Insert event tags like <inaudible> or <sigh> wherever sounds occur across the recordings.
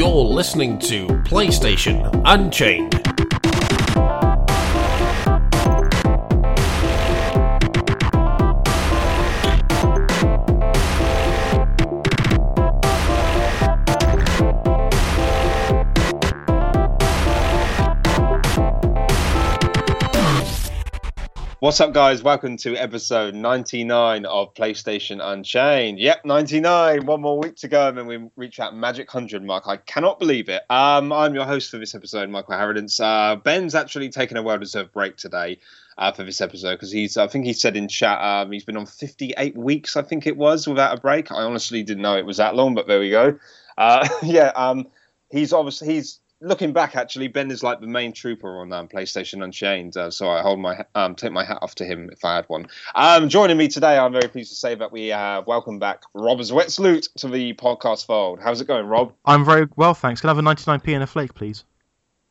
You're listening to PlayStation Unchained. What's up, guys? Welcome to episode 99 of PlayStation Unchained. Yep, 99. One more week to go, and then we reach that magic 100 mark. I cannot believe it. Um, I'm your host for this episode, Michael Harridance. Uh, Ben's actually taken a well-deserved break today uh, for this episode because he's, I think he said in chat, um, he's been on 58 weeks, I think it was, without a break. I honestly didn't know it was that long, but there we go. Uh, <laughs> yeah, um, he's obviously he's looking back, actually, Ben is like the main trooper on um, PlayStation Unchained. Uh, so I hold my um, take my hat off to him if I had one. Um, joining me today, I'm very pleased to say that we have welcome back Rob Zwetsloot to the podcast fold. How's it going, Rob? I'm very well, thanks. Can I have a 99p and a flake, please?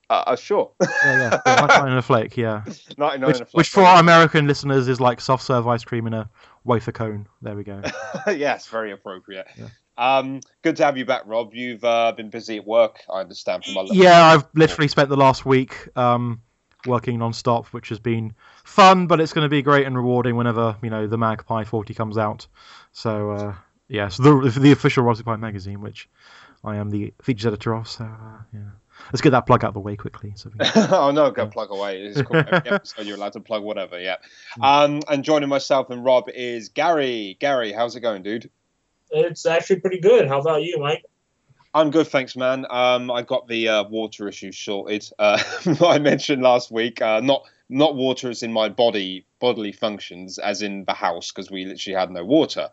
Uh, uh, sure. Yeah, yeah. yeah <laughs> 99 and a flake, yeah. 99 Which, and a flake. which for our American listeners is like soft serve ice cream in a wafer cone. There we go. <laughs> yes, very appropriate. Yeah. Um, good to have you back, Rob. You've uh, been busy at work, I understand from my Yeah, I've literally spent the last week um, working non-stop, which has been fun, but it's going to be great and rewarding whenever you know the MagPi 40 comes out. So uh, yeah, so the the official Pi magazine, which I am the features editor of. So uh, yeah, let's get that plug out of the way quickly. So we <laughs> oh no, go plug away. It's cool. <laughs> Episode you're allowed to plug whatever. Yeah. Um, and joining myself and Rob is Gary. Gary, how's it going, dude? It's actually pretty good. How about you, Mike? I'm good, thanks, man. Um, I got the uh, water issue sorted. <laughs> Uh, I mentioned last week, uh, not not water as in my body bodily functions, as in the house, because we literally had no water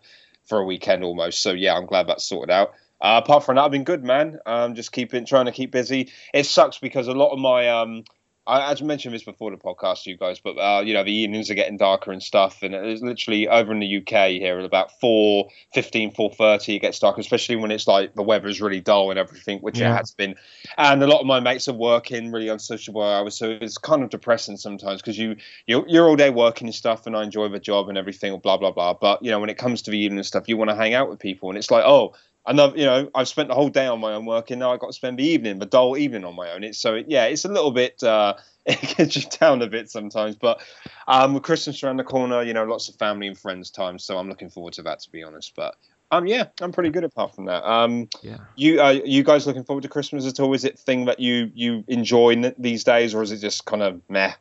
for a weekend almost. So yeah, I'm glad that's sorted out. Uh, apart from that, I've been good, man. Um, just keeping trying to keep busy. It sucks because a lot of my um, I, as mentioned this before the podcast, to you guys, but uh, you know the evenings are getting darker and stuff, and it's literally over in the UK here at about 4, 15, 4.30 it gets dark, especially when it's like the weather is really dull and everything, which Yeah. it has been. And a lot of my mates are working really unsociable hours, so it's kind of depressing sometimes because you you're, you're all day working and stuff, and I enjoy the job and everything, blah blah blah. But you know when it comes to the evening and stuff, you want to hang out with people, and it's like oh. Another, you know, I've spent the whole day on my own working. Now I've got to spend the evening, the dull evening on my own. It's so, yeah, it's a little bit, uh, <laughs> it gets you down a bit sometimes. But um, with Christmas around the corner, you know, lots of family and friends time. So I'm looking forward to that, to be honest. But um, yeah, I'm pretty good apart from that. Um, yeah. you uh, you guys looking forward to Christmas at all? Is it thing that you you enjoy n- these days, or is it just kind of meh?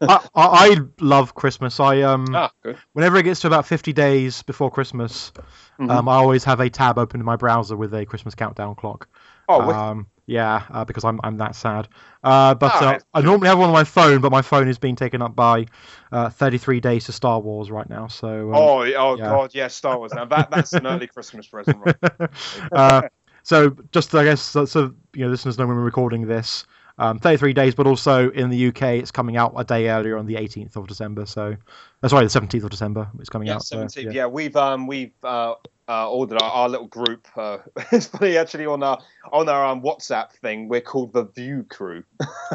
I, I, I love Christmas. I um Ah, good. whenever it gets to about 50 days before Christmas, Mhm. um, I always have a tab open in my browser with a Christmas countdown clock. oh. Um, yeah, uh, because I'm I'm that sad. Uh, but Ah, uh. I normally have one on my phone, but my phone is being taken up by uh, 33 days to Star Wars right now. So um, oh, oh yeah. God, yeah, Star Wars. Now that that's an early Christmas present, right? <laughs> uh, so just I guess so, so you know listeners know when we're recording this. Um, 33 days, but also in the UK, it's coming out a day earlier on the 18th of December. So, uh, sorry, the 17th of December. It's coming Yeah, out. so, seventeenth. yeah. we've um we've uh, uh ordered our, our little group. Uh, <laughs> it's funny actually on our on our um, WhatsApp thing. We're called the View Crew. <laughs>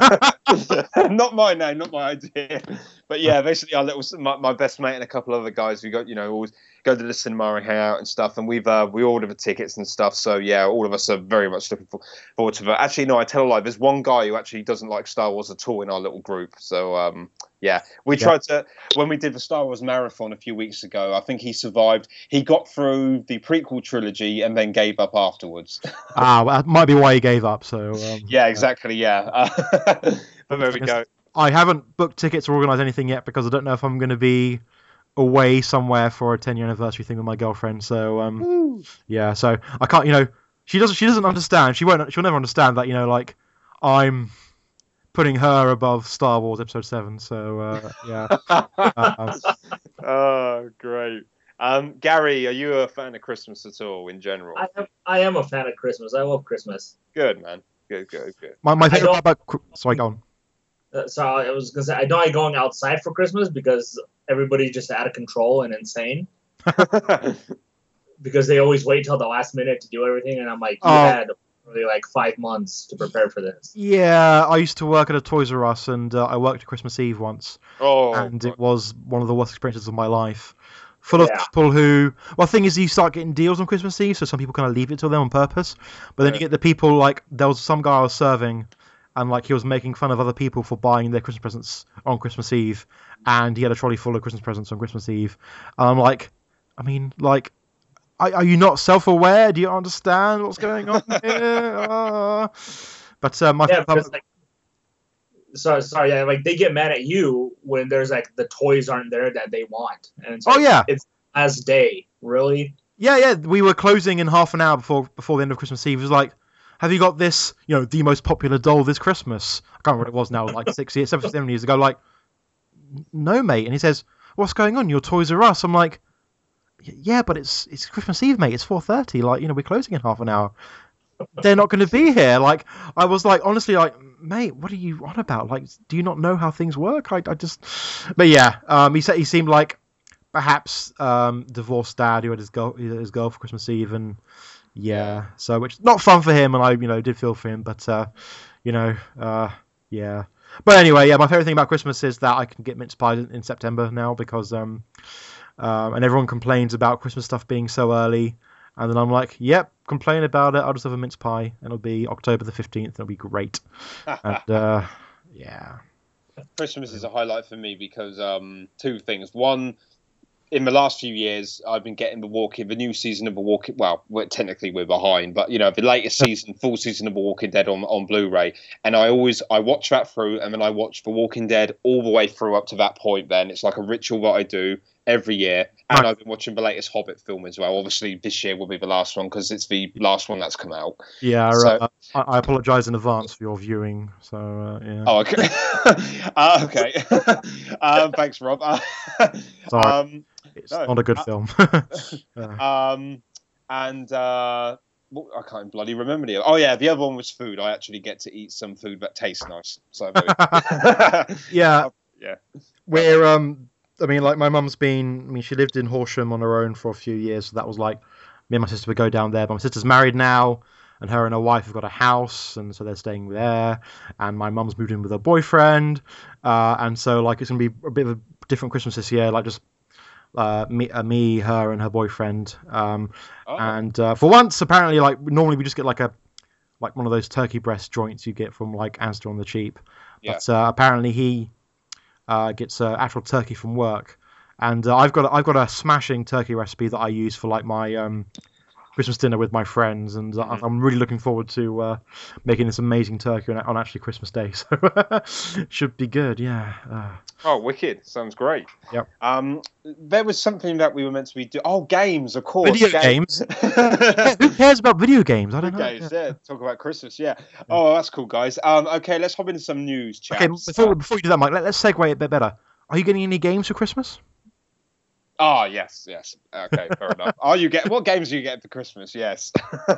not my name, not my idea. But yeah, basically our little my, my best mate and a couple other guys who got you know always go to the cinema and hang out and stuff. And we've uh, we ordered the tickets and stuff. So yeah, all of us are very much looking forward to that. Actually, no, I tell a lie. There's one guy who actually doesn't like Star Wars at all in our little group. So um yeah, we Yeah. tried to when we did the Star Wars marathon a few weeks ago. I think he survived. He got through the prequel trilogy and then gave up afterwards. <laughs> Ah, well, that might be why he gave up. So um, yeah, exactly. Yeah, <laughs> but there we go. I haven't booked tickets or organised anything yet because I don't know if I'm going to be away somewhere for a 10 year anniversary thing with my girlfriend. So um, yeah, so I can't. You know, she doesn't. She doesn't understand. She won't. She'll never understand that. You know, like I'm putting her above Star Wars Episode Seven. So uh, yeah. Uh, <laughs> oh, great. Um, Gary, are you a fan of Christmas at all in general? I am, I am a fan of Christmas. I love Christmas. Good man. Good, good, good. my my favorite don't- part about Cr- sorry, go on. Uh, so I was gonna say I don't like going outside for Christmas because everybody's just out of control and insane. <laughs> Because they always wait till the last minute to do everything, and I'm like, you Oh. Had really like five months to prepare for this. Yeah, I used to work at a Toys R Us, and uh, I worked at Christmas Eve once, oh, and it was one of the worst experiences of my life full of Yeah. people who. Well, the thing is, you start getting deals on Christmas Eve, so some people kind of leave it till then on purpose. But then you get the people like there was some guy I was serving, and like he was making fun of other people for buying their Christmas presents on Christmas Eve, and he had a trolley full of Christmas presents on Christmas Eve. And I'm like, I mean, like. Are, are you not self-aware? Do you understand what's going on <laughs> here? Ah. But uh, my Yeah, because like, sorry, sorry, yeah, like they get mad at you when there's like the toys aren't there that they want, and it's oh like, yeah, it's as day, really. Yeah, yeah. We were closing in half an hour before before the end of Christmas Eve. It was like, have you got this? You know, the most popular doll this Christmas. I can't remember what it was now, like six years, seven, seven years ago. Like, no, mate. And he says, "What's going on? Your Toys R Us." I'm like, "Y- yeah, but it's it's Christmas Eve, mate. It's four thirty. Like, you know, we're closing in half an hour. They're not going to be here. Like, I was like, honestly, like, mate, what are you on about? Like, do you not know how things work? I, I just, but yeah, um, he said he seemed like perhaps um, divorced dad who had his girl his girl for Christmas Eve, and yeah, so which not fun for him, and I you know did feel for him, but uh, you know, uh, yeah. But anyway, yeah, my favorite thing about Christmas is that I can get mince pie in in September now because um, um, and everyone complains about Christmas stuff being so early, and then I'm like, yep, complain about it. I'll just have a mince pie, and it'll be October the fifteenth. And It'll be great, <laughs> and uh, yeah, Christmas is a highlight for me because um, two things. One, in the last few years, I've been getting the Walking, the new season of the Walking. Well, we're, technically we're behind, but you know the latest season, full season of the Walking Dead on on Blu-ray, and I always I watch that through, and then I watch the Walking Dead all the way through up to that point. Then it's like a ritual that I do every year, and Nice. I've been watching the latest Hobbit film as well. Obviously, this year will be the last one because it's the last one that's come out. yeah. So- uh, I, I apologize in advance for your viewing. So uh, yeah, Oh, okay. uh, <laughs> okay. <laughs> um, thanks, Rob. <laughs> Sorry. um, it's no, not a good uh, film. Um, and uh, well, I can't bloody remember the. Oh yeah, the other one was food. I actually get to eat some food that tastes nice. So yeah, yeah. Where um, I mean, like my mum's been. I mean, she lived in Horsham on her own for a few years, so that was like me and my sister would go down there. But my sister's married now, and her and her wife have got a house, and so they're staying there. And my mum's moved in with her boyfriend, uh, and so like it's gonna be a bit of a different Christmas this year. Like just uh, me, uh, me, her, and her boyfriend. Um, Oh, and uh, for once, apparently, like normally we just get like a like one of those turkey breast joints you get from like Asda on the cheap. Yeah. But uh, apparently he uh, gets uh, actual turkey from work, and uh, I've got I've got a smashing turkey recipe that I use for like my um, Christmas dinner with my friends, and Mhm. I'm really looking forward to uh, making this amazing turkey on, on actually Christmas Day. <laughs> So should be good, yeah. Uh, oh, wicked! Sounds great. Yep. Um, there was something that we were meant to be doing. Oh, games, of course. Video games? yeah, <laughs> who cares about video games? I don't know. games, yeah. Talk about Christmas, yeah. Oh, that's cool, guys. Um, okay, let's hop into some news, chaps. Okay, before, before you do that, Mike, let, let's segue a bit better. Are you getting any games for Christmas? Ah, yes, yes. Okay, fair enough. Are <laughs> you get what games are you get for Christmas? Yes.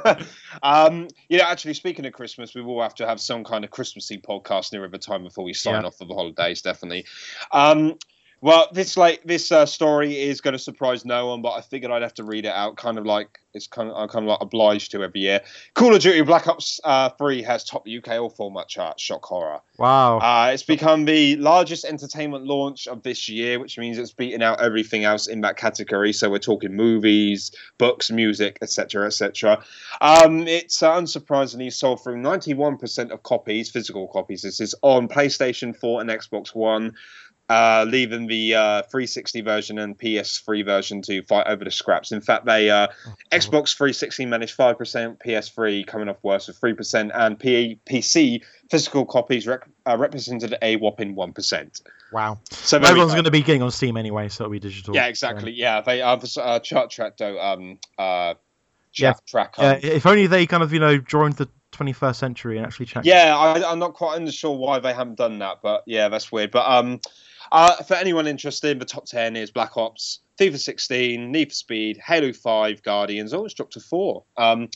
<laughs> um, you know, actually, speaking of Christmas, we will have to have some kind of Christmassy podcast near the time before we sign Yeah. off for the holidays, definitely. Um, well, this like this uh, story is going to surprise no one, but I figured I'd have to read it out. Kind of like it's kind of I'm kind of like obliged to every year. Call of Duty Black Ops uh, Three has topped the UK all format chart. Shock horror. Wow. Uh, it's become the largest entertainment launch of this year, which means it's beaten out everything else in that category. So we're talking movies, books, music, etc., etc. Um, it's uh, unsurprisingly sold through 91% of copies, physical copies. This is on PlayStation 4 and Xbox One. Uh, leaving the uh, 360 version and PS3 version to fight over the scraps. In fact, they uh, Xbox 360 managed 5%, PS3 coming off worse with 3%, and P- PC physical copies rec- uh, represented a whopping 1%. wow. So Everyone's going to be getting on Steam anyway, so it'll be digital. Yeah, exactly. Yeah, they uh, this, uh, chart track though. Um, uh, Yeah. track. Yeah, if only they kind of, you know, joined the 21st century and actually checked. yeah, I, I'm not quite unsure why they haven't done that, but yeah, that's weird. But um, uh, for anyone interested, the top ten is Black Ops, FIFA 16, Need for Speed, Halo 5, Guardians. Oh, it's dropped to four. Um,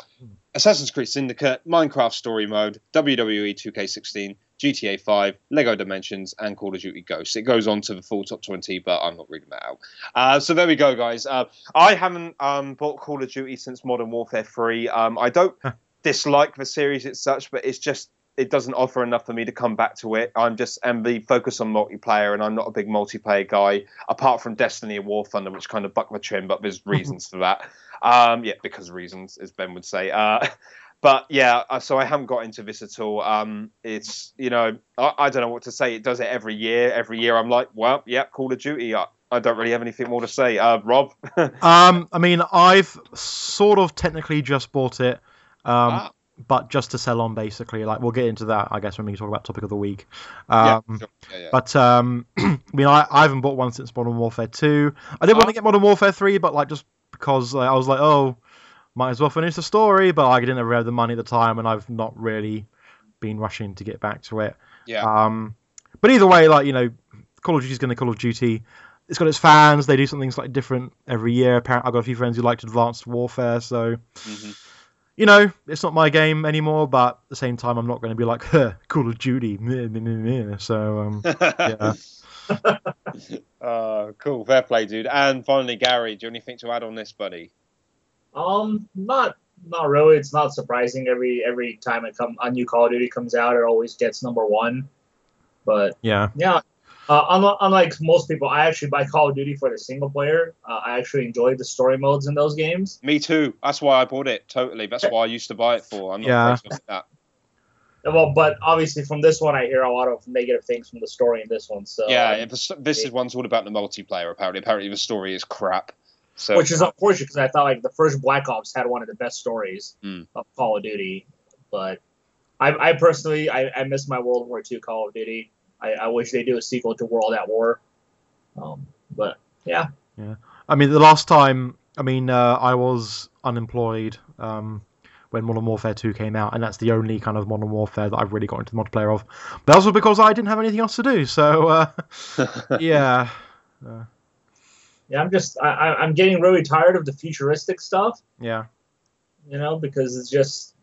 Assassin's Creed Syndicate, Minecraft Story Mode, WWE 2K16, GTA 5, Lego Dimensions, and Call of Duty Ghosts. It goes on to the full top 20, but I'm not reading that out. Uh, so there we go, guys. Uh, I haven't um, bought Call of Duty since Modern Warfare 3. Um, I don't dislike the series as such, but it's just it doesn't offer enough for me to come back to it. I'm just and be focused on multiplayer, and I'm not a big multiplayer guy. Apart from Destiny and War Thunder, which kind of buck my chin, but there's <laughs> reasons for that. Um, yeah, because reasons, as Ben would say. Uh, <laughs> but yeah, uh, so I haven't got into this at all. Um, it's you know I, I don't know what to say. It does it every year. Every year I'm like, well, yeah, Call of Duty. I, I don't really have anything more to say. Uh, Rob. <laughs> Um, I mean, I've sort of technically just bought it, um, Ah. But just to sell on, basically. Like, we'll get into that, I guess, when we talk about topic of the week. yeah, Um, sure. yeah, yeah. But um, <clears throat> I mean, I, I haven't bought one since Modern Warfare 2. I did want Ah. to get Modern Warfare 3, but like just because like, I was like, oh, might as well finish the story, but I didn't ever have the money at the time, and I've not really been rushing to get back to it. yeah. Um, but either way, like you know, Call of Duty is going to Call of Duty. It's got its fans. They do something slightly different every year. Apparently, I've got a few friends who liked Advanced Warfare, so Mhm. You know, it's not my game anymore. But at the same time, I'm not going to be like huh, Call of Duty. meh, meh, meh, meh. So um, yeah. <laughs> <laughs> uh, cool, fair play, dude. And finally, Gary, do you have anything to add on this, buddy? Um, not not really. It's not surprising. Every every time it come a new Call of Duty comes out, it always gets number one. But yeah, yeah, uh, unlike, unlike most people, I actually buy Call of Duty for the single player. Uh, I actually enjoy the story modes in those games. Me too. That's why I bought it. Totally. That's why I used to buy it for. I'm not Yeah. crazy that. Well, but obviously from this one, I hear a lot of negative things from the story in this one. So yeah, um, this, this is one's all about the multiplayer. Apparently, apparently the story is crap. So which is unfortunate because I thought like the first Black Ops had one of the best stories Mm. of Call of Duty, but I, I personally I, I miss my World War II Call of Duty. I, I wish they do a sequel to World at War. Um, but yeah, Yeah. I mean, the last time, I mean, uh, I was unemployed um, when Modern Warfare 2 came out, and that's the only kind of Modern Warfare that I've really got into the multiplayer of. But also because I didn't have anything else to do. So uh, <laughs> yeah, yeah, I'm just I, I- I'm getting really tired of the futuristic stuff. yeah. You know, because it's just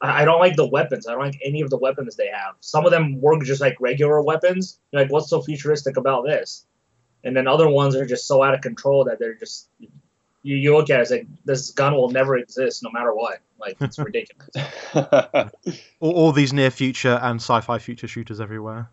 I I don't like the weapons. I don't like any of the weapons they have. Some of them work just like regular weapons. You're like, what's so futuristic about this? And then other ones are just so out of control that they're just you, you look at it it's like this gun will never exist no matter what. Like it's <laughs> ridiculous. <laughs> All, all these near future and sci-fi future shooters everywhere.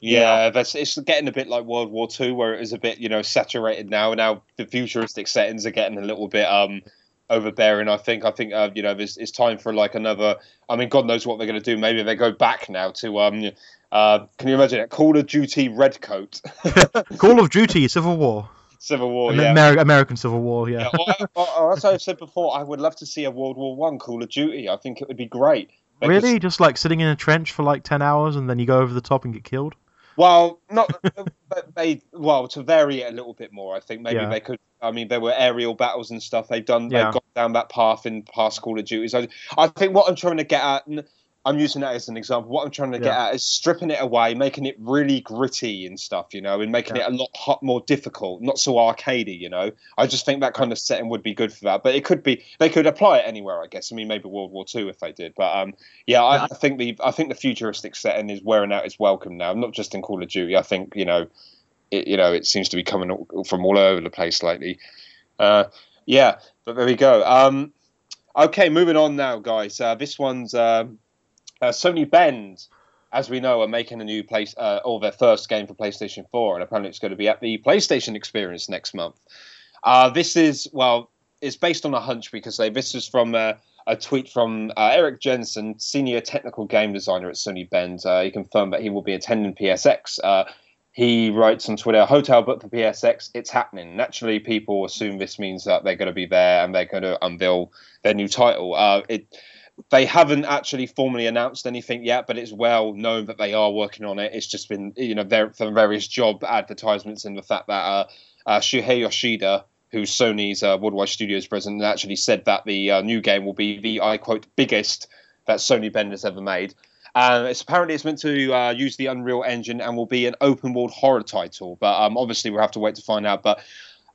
yeah, that's it's getting a bit like World War Two, where it was a bit you know saturated now. And now the futuristic settings are getting a little bit um overbearing. I think. I think uh, you know it's, it's time for like another. I mean, God knows what they're going to do. Maybe they go back now to um. Uh, can you imagine it? Call of Duty Redcoat, <laughs> Call of Duty, Civil War, Civil War. Yeah. Ameri- American Civil War. Yeah. Yeah, or, or, or as I've said before, I would love to see a World War One Call of Duty. I think it would be great. They could- Really? Just like sitting in a trench for like ten hours and then you go over the top and get killed? Well, not <laughs> but they. Well, to vary it a little bit more, I think maybe Yeah. they could. I mean, there were aerial battles and stuff. They've done. Yeah. They've gone down that path in past Call of Duty. So I think what I'm trying to get at. and I'm using that as an example. What I'm trying to get at is stripping it away, making it really gritty and stuff, you know, and making Yeah. it a lot hot, more difficult, not so arcadey, you know. I just think that kind of setting would be good for that. But it could be they could apply it anywhere, I guess. I mean, maybe World War II if they did. But um, yeah, I, I think the I think the futuristic setting is wearing out its welcome now. Not just in Call of Duty. I think you know, it, you know, it seems to be coming from all over the place lately. Uh, yeah, but there we go. Um, okay, moving on now, guys. Uh, this one's um, uh, Sony Bend, as we know, are making a new place uh, or their first game for PlayStation 4, and apparently it's going to be at the PlayStation Experience next month. Uh, this is well, it's based on a hunch because they, this is from uh, a tweet from uh, Eric Jensen, senior technical game designer at Sony Bend. Uh, he confirmed that he will be attending PSX. Uh, he writes on Twitter, "Hotel booked for PSX. It's happening." Naturally, people assume this means that they're going to be there and they're going to unveil their new title. Uh, it they haven't actually formally announced anything yet, but it's well known that they are working on it. It's just been, you know, there from various job advertisements and the fact that uh, uh, Shuhei Yoshida, who's Sony's uh, Worldwide Studios president, actually said that the uh, new game will be the, I quote, biggest that Sony Bend has ever made. And it's apparently it's meant to uh, use the Unreal Engine and will be an open world horror title, but um, obviously we'll have to wait to find out. But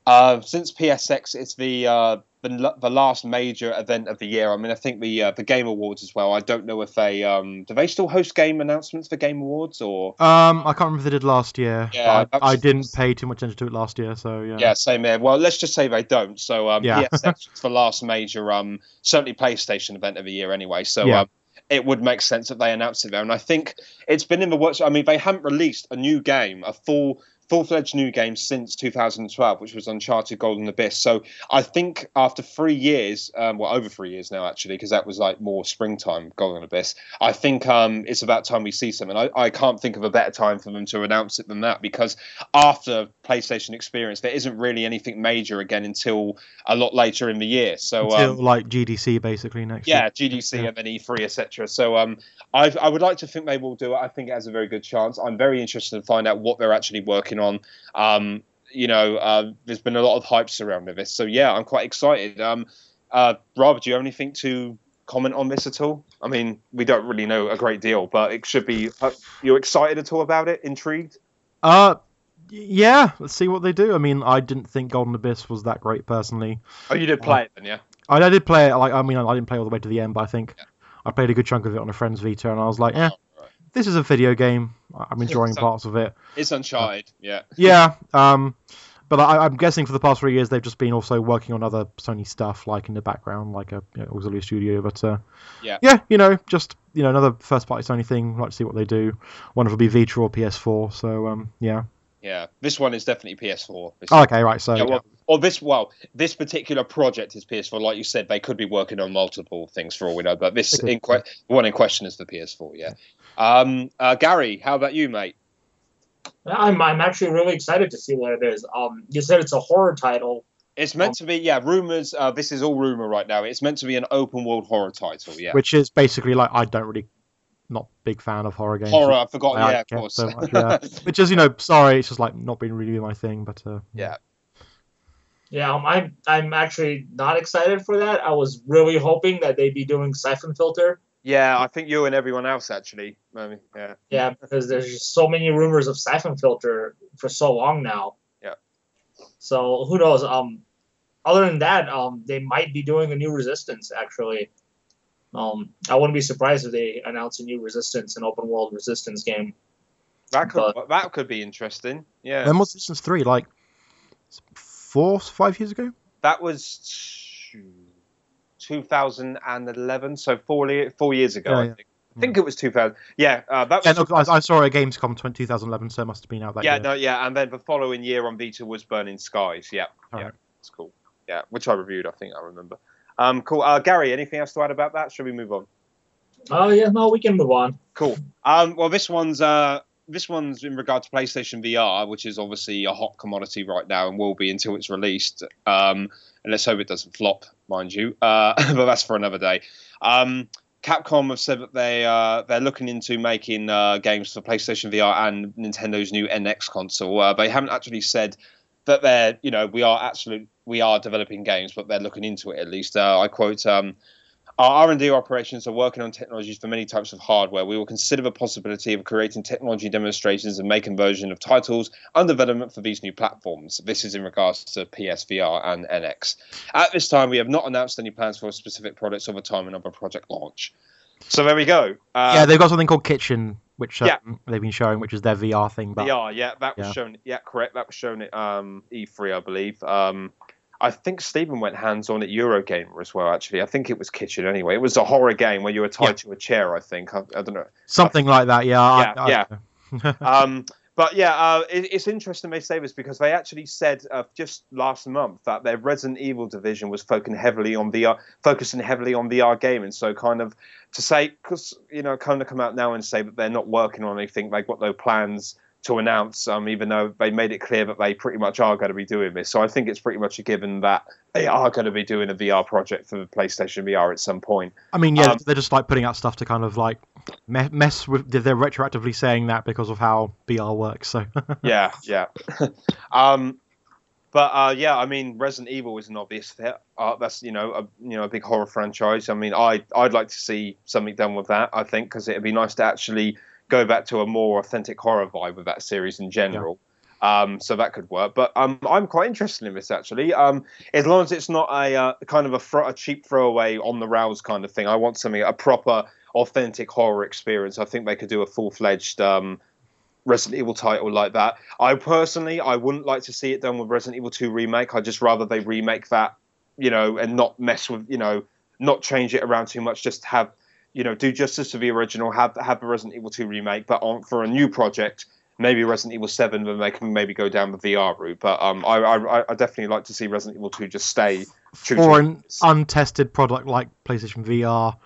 uh, since PSX, it's the uh, the, the last major event of the year. I mean, I think the uh, the Game Awards as well. I don't know if they um, do they still host game announcements for Game Awards or Um, I can't remember if they did last year. Yeah, I, I didn't pay too much attention to it last year, so yeah. yeah, same here. Well, let's just say they don't. So um, Yeah. PSX is the last major um certainly PlayStation event of the year anyway. So Yeah. um, it would make sense that they announced it there. And I think it's been in the works. I mean, they haven't released a new game, a full full-fledged new game since 2012 which was uncharted golden abyss so i think after three years um, well over three years now actually because that was like more springtime golden abyss i think um, it's about time we see something I, I can't think of a better time for them to announce it than that because after playstation experience there isn't really anything major again until a lot later in the year so Until um, like GDC basically next yeah, year. GDC Yeah. and then E3, etc. So um, I, I would like to think they will do it. I think it has a very good chance. I'm very interested to find out what they're actually working on. Um, you know, uh, there's been a lot of hype surrounding this, so yeah, I'm quite excited. Um, uh, Rob, do you have anything to comment on this at all? I mean, we don't really know a great deal, but it should be. Uh, you excited at all about it? Intrigued? Uh, yeah. Let's see what they do. I mean, I didn't think Golden Abyss was that great personally. Oh, you did play it then, yeah? I, I did play it. Like, I mean, I didn't play all the way to the end, but I think I played a good chunk of it on a friend's Vita, and I was like, right. This is a video game. I'm enjoying so- parts of it. It's Uncharted, yeah. <laughs> Yeah. Um, but I, I'm guessing for the past three years they've just been also working on other Sony stuff, like in the background, like a you know, auxiliary studio. But uh, Yeah. yeah, you know, just you know, another first party Sony thing. Like to see what they do. One if it'll be Vita or PS4. So um, yeah. Yeah, this one is definitely PS4. Oh, okay, right. So Yeah, well, or this well, this particular project is PS4. Like you said, they could be working on multiple things for all we know. But this in que- one in question is the PS4. Yeah. Um, uh, Gary, how about you, mate? I'm I'm actually really excited to see what it is. Um, you said it's a horror title. It's meant to be. Yeah, rumors. Uh, this is all rumor right now. It's meant to be an open world horror title. Yeah. which is basically like I don't really, not big fan of horror games. Horror. I forgot. I yeah, of care course. so much, <laughs> yeah. Which is you know, sorry, it's just like not been really my thing. But uh, Yeah. Yeah, um, I'm I'm actually not excited for that. I was really hoping that they'd be doing Siphon Filter. Yeah, I think you and everyone else actually. Yeah. Yeah, because there's just so many rumors of Siphon Filter for so long now. Yeah. So who knows? Um, other than that, um, they might be doing a new Resistance actually. Um, I wouldn't be surprised if they announce a new Resistance, an open world Resistance game. That could that could be interesting. Yeah. when was Resistance three? Like four, five years ago. That was 2011, so four, four years ago, Yeah, I yeah. think. I think it was 2000. Yeah, uh, that Yeah, was. no, I, I saw it at Gamescom 2011, so it must have been out that yeah, year. no, yeah, and then the following year on Vita was Burning Skies. Yeah, yeah, Alright. it's cool. Yeah, which I reviewed, I think I remember. Um, cool. Uh, Gary, anything else to add about that? Should we move on? Oh yeah, no, we can move on. Cool. Um, well, this one's uh, this one's in regard to PlayStation VR, which is obviously a hot commodity right now and will be until it's released. Um, and let's hope it doesn't flop, mind you. Uh, <laughs> but that's for another day. Um, Capcom have said that they uh, they're looking into making uh, games for PlayStation VR and Nintendo's new NX console. Uh, they haven't actually said that they're you know we are absolute we are developing games, but they're looking into it at least. Uh, I quote. Um, our R&D operations are working on technologies for many types of hardware. We will consider the possibility of creating technology demonstrations and making version of titles under development for these new platforms. This is in regards to PSVR and NX. At this time, we have not announced any plans for specific products or the timing of a project launch. So there we go. Uh, yeah, they've got something called Kitchen, which um, Yeah. they've been showing, which is their VR thing. But VR, yeah, that was Yeah. shown. Yeah, correct. That was shown at um, E3, I believe. Um, I think Stephen went hands on at Eurogamer as well. Actually, I think it was Kitchen anyway. It was a horror game where you were tied Yeah. to a chair. I think. I, I don't know. something like that. Yeah. I- Yeah, <laughs> um, but yeah, uh, it, it's interesting they say this because they actually said uh, just last month that their Resident Evil division was focusing heavily on VR, focusing heavily on VR gaming. So kind of to say, because you know, kind of come out now and say that they're not working on anything, they've got no plans to announce, um, even though they made it clear that they pretty much are going to be doing this. So I think it's pretty much a given that they are going to be doing a VR project for the PlayStation VR at some point. I mean, yeah, Um, they're just like putting out stuff to kind of like mess with. They're retroactively saying that because of how VR works. So <laughs> yeah, yeah. <laughs> um, but uh, yeah, I mean, Resident Evil is an obvious fit. Uh, that's you know a you know a big horror franchise. I mean, I I'd like to see something done with that. I think because it'd be nice to actually go back to a more authentic horror vibe with that series in general. Um, so that could work. But um, I'm quite interested in this actually. Um, as long as it's not a uh, kind of a, thro- a cheap throwaway on the rails kind of thing. I want something a proper authentic horror experience. I think they could do a full fledged. Um, Resident Evil title like that. I personally, I wouldn't like to see it done with Resident Evil 2 remake. I'd just rather they remake that, you know, and not mess with, you know, not change it around too much. Just have you know, do justice to the original, have have the Resident Evil 2 remake, but on for a new project, maybe Resident Evil 7, then they can maybe go down the VR route. But um, I, I I definitely like to see Resident Evil 2 just stay true to For an untested product like PlayStation VR,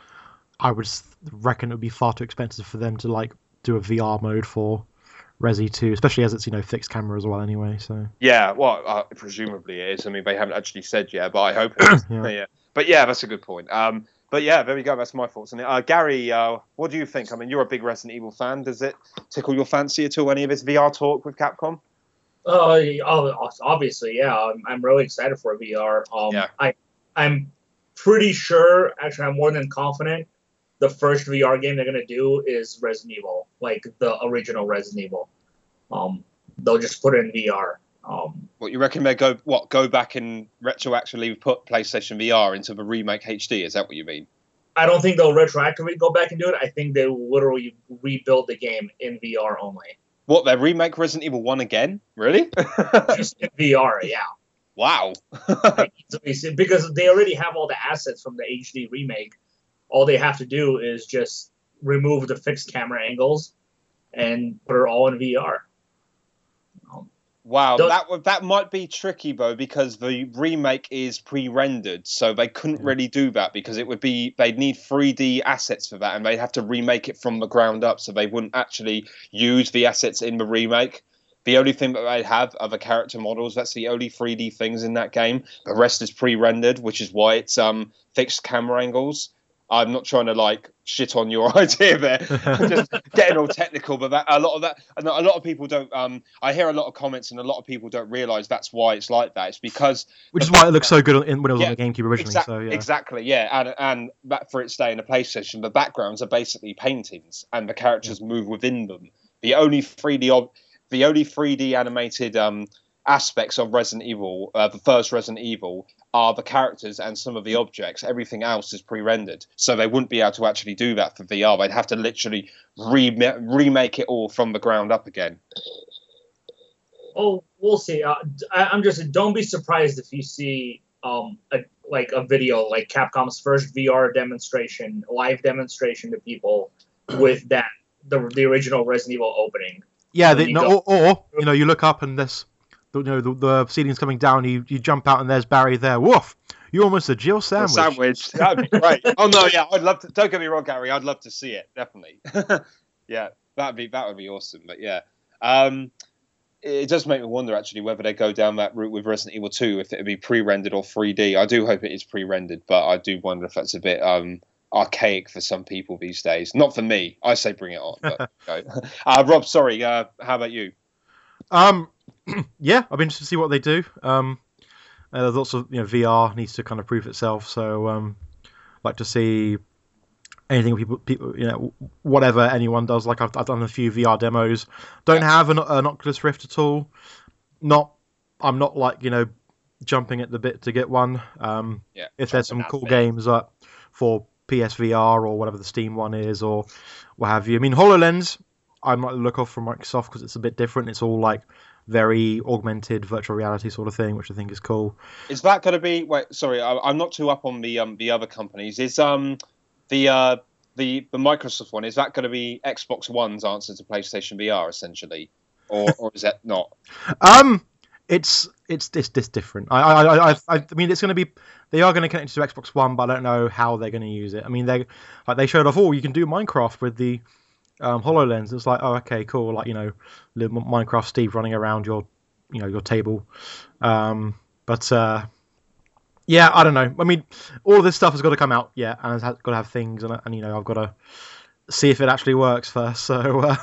I would reckon it would be far too expensive for them to like do a VR mode for Resi 2, especially as it's you know fixed camera as well anyway. So Yeah, well, uh, presumably it is. I mean, they haven't actually said yet, but I hope. <coughs> Yeah. yeah. But yeah, that's a good point. Um, but yeah, there we go. That's my thoughts on it. Uh, Gary, uh, what do you think? I mean, you're a big Resident Evil fan. Does it tickle your fancy at all? Any of this VR talk with Capcom? Uh, oh, obviously, yeah. I'm, I'm really excited for VR. Um, Yeah. I, I'm pretty sure, actually, I'm more than confident. The first VR game they're gonna do is Resident Evil, like the original Resident Evil. Um, they'll just put it in VR. Um, What you reckon they go? What go back and retroactively put PlayStation VR into the remake HD? Is that what you mean? I don't think they'll retroactively go back and do it. I think they will literally rebuild the game in VR only. What they remake Resident Evil One again? Really? <laughs> Just in VR, yeah. wow. Like, easily see- because they already have all the assets from the HD remake. All they have to do is just remove the fixed camera angles and put it all in VR. Wow, that would- that might be tricky though because the remake is pre-rendered, so they couldn't really do that because it would be they'd need 3D assets for that, and they'd have to remake it from the ground up, so they wouldn't actually use the assets in the remake. The only thing that they have are the character models. That's the only 3D things in that game. The rest is pre-rendered, which is why it's um fixed camera angles. I'm not trying to like shit on your <laughs> idea there. I'm just getting all technical, but that, a lot of that, and a lot of people don't. Um, I hear a lot of comments, and a lot of people don't realise that's why it's like that. It's because which is why it looks so good in, when it was Yeah, on the GameCube originally. so yeah, exactly, yeah, and and that for its day in a PlayStation, the backgrounds are basically paintings, and the characters move within them. The only 3D, ob- the only 3D animated um, aspects of Resident Evil, uh, the first Resident Evil, are the characters and some of the objects. Everything else is pre-rendered, so they wouldn't be able to actually do that for VR. They'd have to literally rem- remake it all from the ground up again. oh, we'll see. Uh, I, I'm just don't be surprised if you see um a, like a video like Capcom's first VR demonstration, live demonstration to people with that the the original Resident Evil opening. yeah. They, no, or, or you know, you look up and this, you know, the, the ceiling's coming down. You you jump out and there's Barry there. Woof! You're almost a Jill A sandwich. sandwich. <laughs> That'd be great. oh no, yeah, I'd love to. Don't get me wrong, Gary. I'd love to see it. Definitely. <laughs> yeah, that'd be that would be awesome. But yeah, um, it does make me wonder actually whether they go down that route with Resident Evil 2, if it would be pre-rendered or 3D. I do hope it is pre-rendered, but I do wonder if that's a bit um archaic for some people these days. Not for me. I say bring it on. But, <laughs> uh, Rob, sorry. Uh, how about you? Um, <clears throat> yeah, been interested to see what they do. Um, uh, there's lots of you know VR needs to kind of prove itself, so um, like to see anything people people you know whatever anyone does. Like I've, I've done a few VR demos. Don't have an, an Oculus Rift at all. Not I'm not like you know jumping at the bit to get one. Um, Yeah. if there's some cool bit. games up for PSVR or whatever the Steam one is or what have you. I mean Hololens I might look off from Microsoft because it's a bit different. It's all like very augmented virtual reality sort of thing, which I think is cool. Is that going to be? Wait, sorry, I, I'm not too up on the um the other companies. Is um the uh the the Microsoft one? Is that going to be Xbox One's answer to PlayStation VR essentially, or or is that not? Um, it's it's it's, it's different. I I, I I I mean it's going to be they are going to connect it to Xbox One, but I don't know how they're going to use it. I mean they like they showed off oh you can do Minecraft with the um, Hololens. It's like oh okay cool like you know little Minecraft Steve running around your you know your table. Um, but uh, yeah I don't know. I mean all of this stuff has got to come out yeah, and it's got to have things and and you know I've got to see if it actually works first. <laughs> So uh,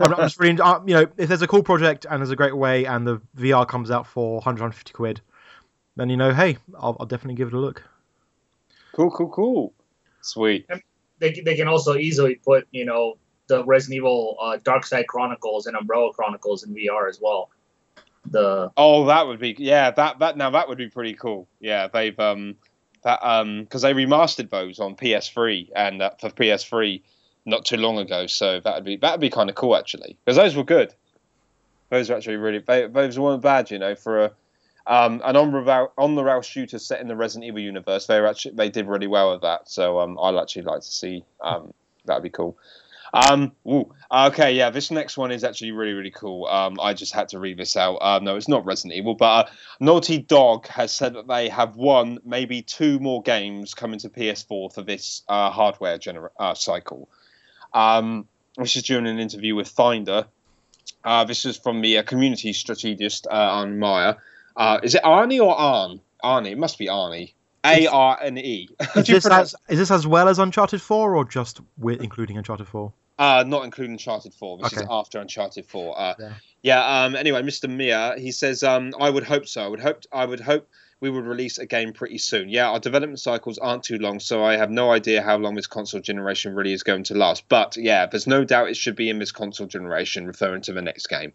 I'm, I'm just really, uh, you know, if there's a cool project and there's a great way and the VR comes out for 150 quid, then you know, hey, I'll, I'll definitely give it a look. Cool, cool, cool. Sweet. They, they can also easily put you know the Resident Evil uh, Dark Side Chronicles and Umbrella Chronicles in VR as well. The Oh, that would be yeah. That that now that would be pretty cool. Yeah, they've um that um because they remastered those on PS3 and uh, for PS3 not too long ago. So that would be that would be kind of cool actually because those were good. Those were actually really they, those weren't bad, you know. For a Um, and on on the rail shooter set in the Resident Evil universe, they actually they did really well with that. So um, I'd actually like to see um, that'd be cool. Um, ooh, okay, yeah, this next one is actually really, really cool. Um, I just had to read this out. Uh, no, it's not Resident Evil, but uh, Naughty Dog has said that they have one, maybe two more games coming to PS4 for this uh, hardware gener- uh, cycle. Um, this is during an interview with Finder. Uh, this is from the community strategist uh, Arne Meyer. Uh, is it Arnie or Arne? Arnie, it must be Arnie. A R N E. Is this, as, is this as well as Uncharted 4 or just with including Uncharted 4? Uh, not including Uncharted 4. This Okay. is after Uncharted 4. Uh, Yeah. yeah. Um. Anyway, Mr. Mia, he says, um, I would hope so. I would hope. I would hope we would release a game pretty soon. Yeah, our development cycles aren't too long, so I have no idea how long this console generation really is going to last. But yeah, there's no doubt it should be in this console generation, referring to the next game.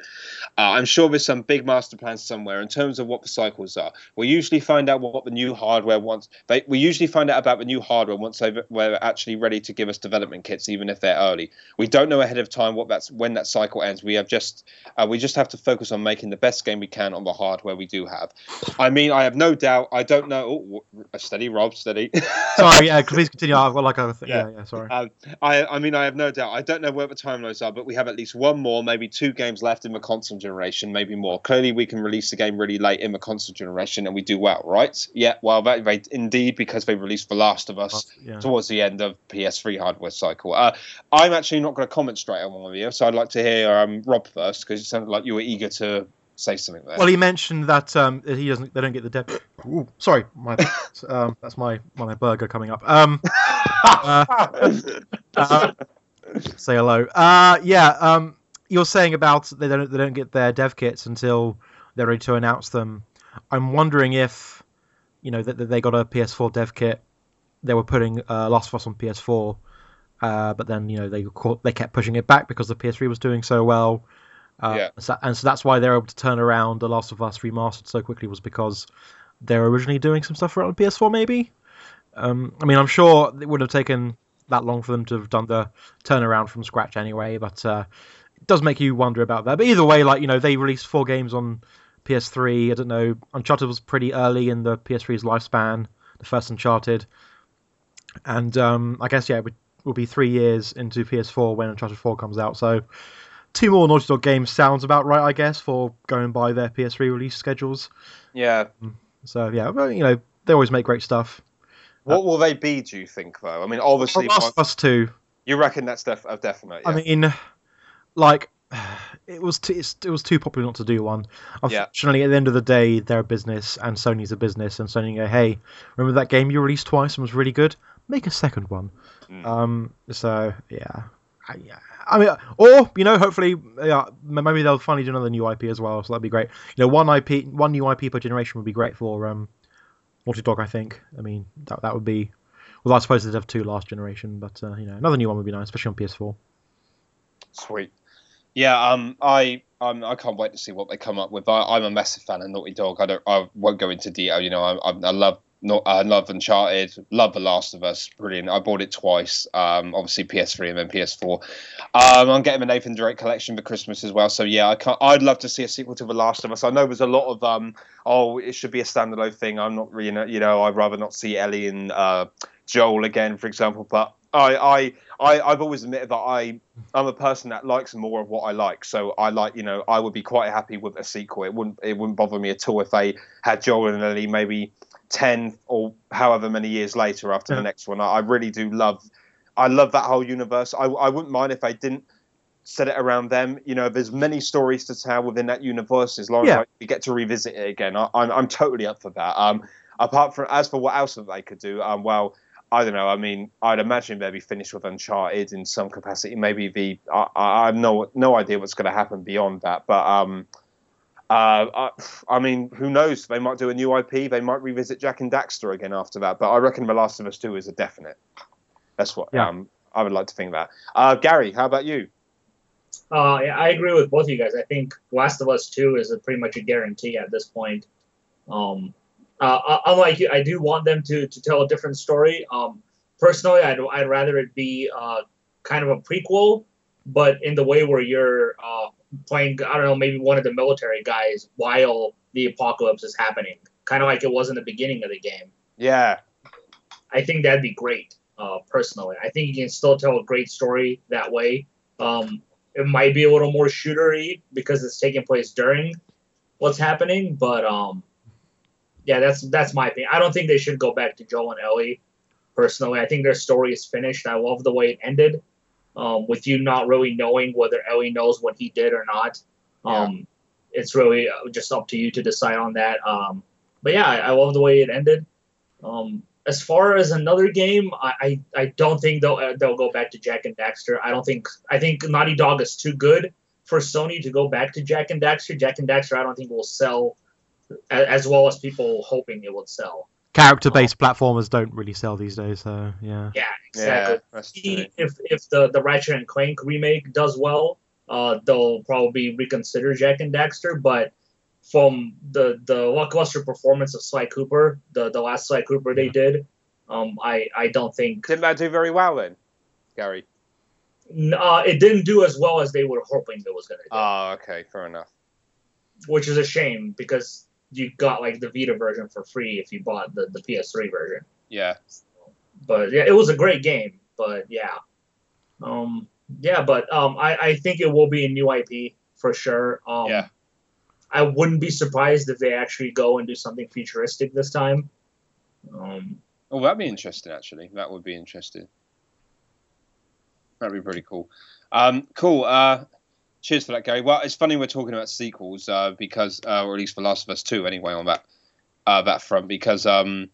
Uh, I'm sure there's some big master plan somewhere in terms of what the cycles are. We usually find out what the new hardware wants. They, we usually find out about the new hardware once they were actually ready to give us development kits, even if they're early. We don't know ahead of time what that's when that cycle ends. We have just uh, we just have to focus on making the best game we can on the hardware we do have. I mean, I have no doubt. I don't know. Oh, steady, Rob, steady. <laughs> Sorry, yeah, please continue. I've got like a th- Yeah. yeah, yeah, sorry. Um, I, I mean, I have no doubt. I don't know where the timelines are, but we have at least one more, maybe two games left in the console generation, maybe more. Clearly, we can release the game really late in the console generation, and we do well, right? Yeah, well, that, they, indeed, because they released The Last of Us yeah. towards the end of PS3 hardware cycle. Uh, I'm actually not going to comment straight on one of you, so I'd like to hear um, Rob first because it sounded like you were eager to say something there. Well, he mentioned that um, he doesn't. They don't get the dev. <coughs> <coughs> Sorry, my um, that's my my burger coming up. Um, <laughs> uh, say hello. Uh, yeah. Um, you're saying about they don't they don't get their dev kits until they're ready to announce them. I'm wondering if you know that, that they got a PS4 dev kit. They were putting uh, Last of Us on PS4, uh, but then you know they caught, they kept pushing it back because the PS3 was doing so well. Uh, Yeah. so- and so that's why they're able to turn around The Last of Us remastered so quickly was because they're originally doing some stuff around PS4 maybe. Um, I mean, I'm sure it would have taken that long for them to have done the turnaround from scratch anyway, but uh, it does make you wonder about that. But either way, like you know, they released four games on PS3. I don't know. Uncharted was pretty early in the PS3's lifespan, the first Uncharted, and um, I guess yeah, it would, will be three years into PS4 when Uncharted 4 comes out. So two more Naughty Dog games sounds about right, I guess, for going by their PS3 release schedules. yeah. So yeah, well, you know, they always make great stuff. What will they be, do you think, though? I mean, obviously, Last of Us 2. you reckon that's def- a definite. Yeah. I mean, like <sighs> it was too, it's, it was too popular not to do one. Yeah. Unfortunately, at the end of the day, they're a business, and Sony's a business, and Sony go, "Hey, remember that game you released twice and was really good? Make a second one." Mm. Um. So yeah. I. I mean, or you know, hopefully, yeah, maybe they'll finally do another new IP as well. So that'd be great. You know, one IP, one new IP per generation would be great for um, Naughty Dog. I think. I mean, that that would be. Well, I suppose they'd have two last generation, but uh, you know, another new one would be nice, especially on PS4. Sweet. Yeah, um, I um, I can't wait to see what they come up with. I, I'm a massive fan of Naughty Dog. I don't, I won't go into detail. You know, I, I, I love, not, I love Uncharted, love The Last of Us, brilliant. I bought it twice. Um, obviously PS3 and then PS4. Um, I'm getting the Nathan Drake collection for Christmas as well. So yeah, I can't. I'd love to see a sequel to The Last of Us. I know there's a lot of um, oh, it should be a standalone thing. I'm not really, you know, I'd rather not see Ellie and uh, Joel again, for example. But I, I, I, I've always admitted that I I'm a person that likes more of what I like. So I like, you know, I would be quite happy with a sequel. It wouldn't it wouldn't bother me at all if they had Joel and Ellie maybe ten or however many years later after Yeah. the next one. I, really do love I love that whole universe. I I wouldn't mind if I didn't set it around them. You know, there's many stories to tell within that universe as long Yeah. as like, we get to revisit it again. I, I'm I'm totally up for that. Um, apart from as for what else that they could do, um, well. I don't know. I mean, I'd imagine they'd be finished with Uncharted in some capacity. Maybe the I, I I have no no idea what's going to happen beyond that. But um, uh, I, I mean, who knows? They might do a new IP. They might revisit Jak and Daxter again after that. But I reckon The Last of Us Two is a definite. That's what Yeah. um, I would like to think that. Uh, Gary, how about you? Uh, yeah, I agree with both of you guys. I think Last of Us 2 is a pretty much a guarantee at this point. Um, uh, uh, unlike you, I do want them to, to tell a different story. Um, personally, I'd, I'd rather it be uh, kind of a prequel, but in the way where you're uh, playing I don't know maybe one of the military guys while the apocalypse is happening, kind of like it was in the beginning of the game. Yeah, I think that'd be great. Uh, personally, I think you can still tell a great story that way. Um, it might be a little more shootery because it's taking place during what's happening, but um, yeah, that's that's my opinion. I don't think they should go back to Joel and Ellie. Personally, I think their story is finished. I love the way it ended, um, with you not really knowing whether Ellie knows what he did or not. Um, It's really just up to you to decide on that. Um, but yeah, I, I love the way it ended. Um, as far as another game, I, I, I don't think they'll uh, they'll go back to Jak and Daxter. I don't think I think Naughty Dog is too good for Sony to go back to Jak and Daxter. Jak and Daxter, I don't think will sell as well as people hoping it would sell. Character-based platformers don't really sell these days, so yeah. Yeah, exactly. yeah. If if the the Ratchet and Clank remake does well, uh, they'll probably reconsider Jak and Daxter. But from the the lackluster performance of Sly Cooper, the the last Sly Cooper they did, um, I I don't think Didn't that do very well then, Gary? N- Uh, it didn't do as well as they were hoping it was going to do, Oh, okay, fair enough. which is a shame because you got like the Vita version for free if you bought the, the PS3 version. Yeah, But yeah, it was a great game. But yeah, um, yeah, but um, I, I think it will be a new IP for sure. Um, Yeah. I wouldn't be surprised if they actually go and do something futuristic this time. Um, Oh, that'd be interesting. Actually, that would be interesting. That'd be pretty cool. Um, cool. Uh, cheers for that, Gary. Well, it's funny we're talking about sequels uh, because, uh, or at least for Last of Us Two, anyway, on that uh, that front, because um,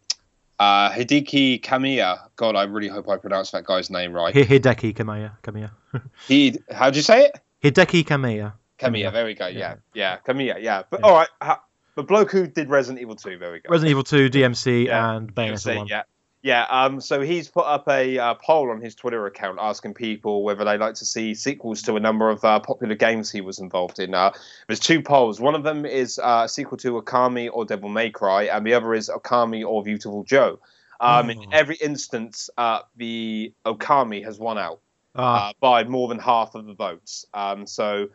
uh, Hideki Kamiya. God, I really hope I pronounced that guy's name right. Hi- Hideki Kamiya. Kamiya. <laughs> He, how'd you say it? Hideki Kamiya. Kamiya. There we go. Yeah, Yeah. yeah, Kamiya. Yeah, but Yeah. all right. Ha- the bloke who did Resident Evil Two. There we go. Resident Evil 2, DMC, Yeah. and Bayonetta Say, 1. Yeah. Yeah, um, so he's put up a uh, poll on his Twitter account asking people whether they like to see sequels to a number of uh, popular games he was involved in. Uh, there's two polls. One of them is uh, a sequel to Okami or Devil May Cry, and the other is Okami or Beautiful Joe. Um, Oh. In every instance, uh, the Okami has won out Ah, uh, by more than half of the votes. Um, so,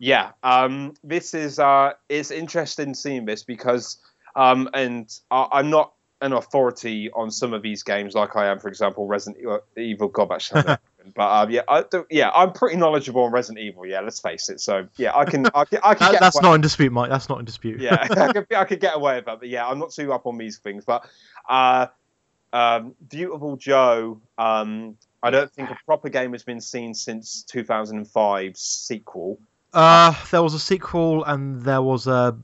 yeah, um, this is uh, it's interesting seeing this because, um, and I, I'm not an authority on some of these games like I am, for example, Resident Evil. God, sounds <laughs> but um, yeah, I, yeah, I'm pretty knowledgeable on Resident Evil. Yeah, let's face it. So yeah, I can I can, I can that- get that's away- not in dispute, Mike. That's not in dispute. yeah, <laughs> I could, I could get away with that. But yeah, I'm not too up on these things. But uh, um, Beautiful Joe, um, I don't think a proper game has been seen since 2005's sequel. Uh, there was a sequel and there was a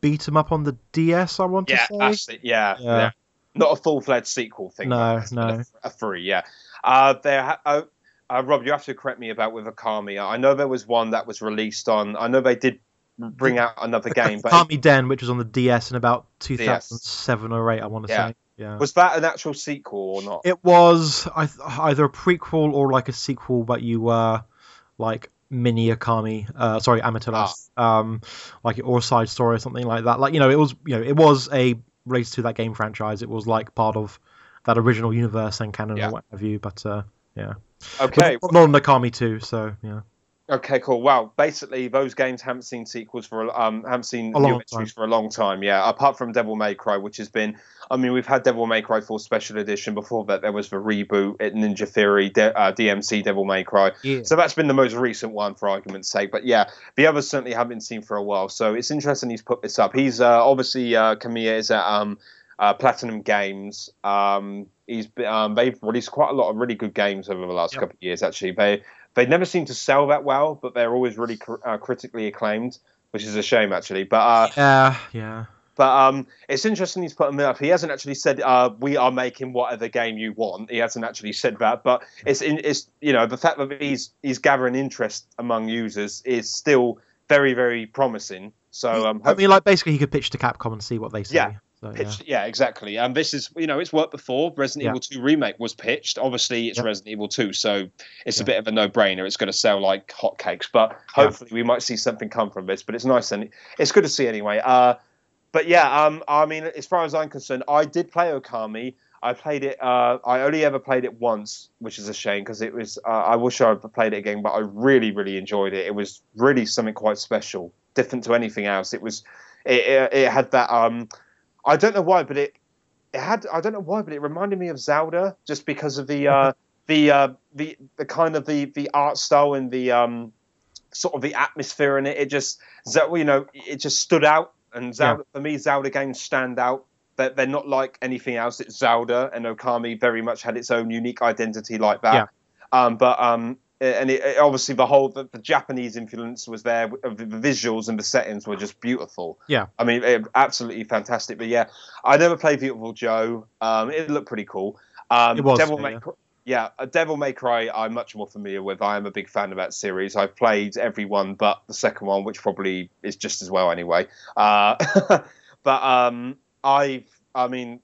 beat 'em up on the DS. I want Yeah, to say. that's it. Yeah, Yeah. yeah. Not a full fledged sequel thing. No, but no. A, a free, yeah. Uh, there, uh, uh, Rob, you have to correct me about with Okami. I know there was one that was released on. I know they did bring out another game, but Kami Den, which was on the DS in about 2007 or 8, I want to Yeah. say. Yeah. was that an actual sequel or not? It was either a prequel or like a sequel, but you were like mini Okami, uh, sorry, Amaterasu, Ah. um, like or a side story or something like that. Like you know, it was you know it was a race to that game franchise. It was like part of that original universe and canon Yeah. or what have you. But uh, yeah, okay, But not on Okami too. So yeah, Okay, cool. Well, basically, those games haven't seen sequels for a- um haven't seen A new long entries for a long time. Yeah, apart from Devil May Cry, which has been. I mean, we've had Devil May Cry 4 Special Edition before that. There was the reboot, at Ninja Theory, De- uh, DMC Devil May Cry. yeah. So that's been the most recent one, for argument's sake. But yeah, the others certainly haven't been seen for a while. So it's interesting he's put this up. He's uh, obviously uh, Kamiya is at um, uh, Platinum Games. Um, he's um, they've released quite a lot of really good games over the last Yep. couple of years. Actually, they they never seem to sell that well, but they're always really cr- uh, critically acclaimed, which is a shame actually. But uh, Yeah, yeah. but um, it's interesting he's put them up. He hasn't actually said uh, we are making whatever game you want. He hasn't actually said that, but it's in, it's you know the fact that he's he's gathering interest among users is still very very promising. So um, I mean, like basically, he could pitch to Capcom and see what they say. Yeah. So, yeah. pitched, yeah. exactly. And this is you know it's worked before. Resident Yeah. Evil 2 remake was pitched. Obviously, it's Yep. Resident Evil 2, so it's a bit of a no-brainer. It's going to sell like hotcakes. But Yeah. hopefully, we might see something come from this. But it's nice and it's good to see anyway. Uh, but yeah, um, I mean, as far as I'm concerned, I did play Okami. I played it. Uh, I only ever played it once, which is a shame because it was. Uh, I wish I had played it again, but I really, really enjoyed it. It was really something quite special, different to anything else. It was. It, it, it had that. Um, I don't know why, but it. It had. I don't know why, but it reminded me of Zelda just because of the. Uh, the uh, the the kind of the the art style and the um, sort of the atmosphere in it. It just you know it just stood out. And Zelda yeah. for me, Zelda games stand out they're, they're not like anything else. It's Zelda and Okami very much had its own unique identity like that. Yeah. Um, but um, and it, obviously the whole the, the, Japanese influence was there. The visuals and the settings were just beautiful. Yeah, I mean, it, absolutely fantastic. But yeah, I never played Beautiful Joe. Um, it looked pretty cool. Um, it was. Devil yeah. May, yeah, a Devil May Cry. I'm much more familiar with. I am a big fan of that series. I've played every one but the second one, which probably is just as well anyway. Uh, <laughs> but um, I've, I mean,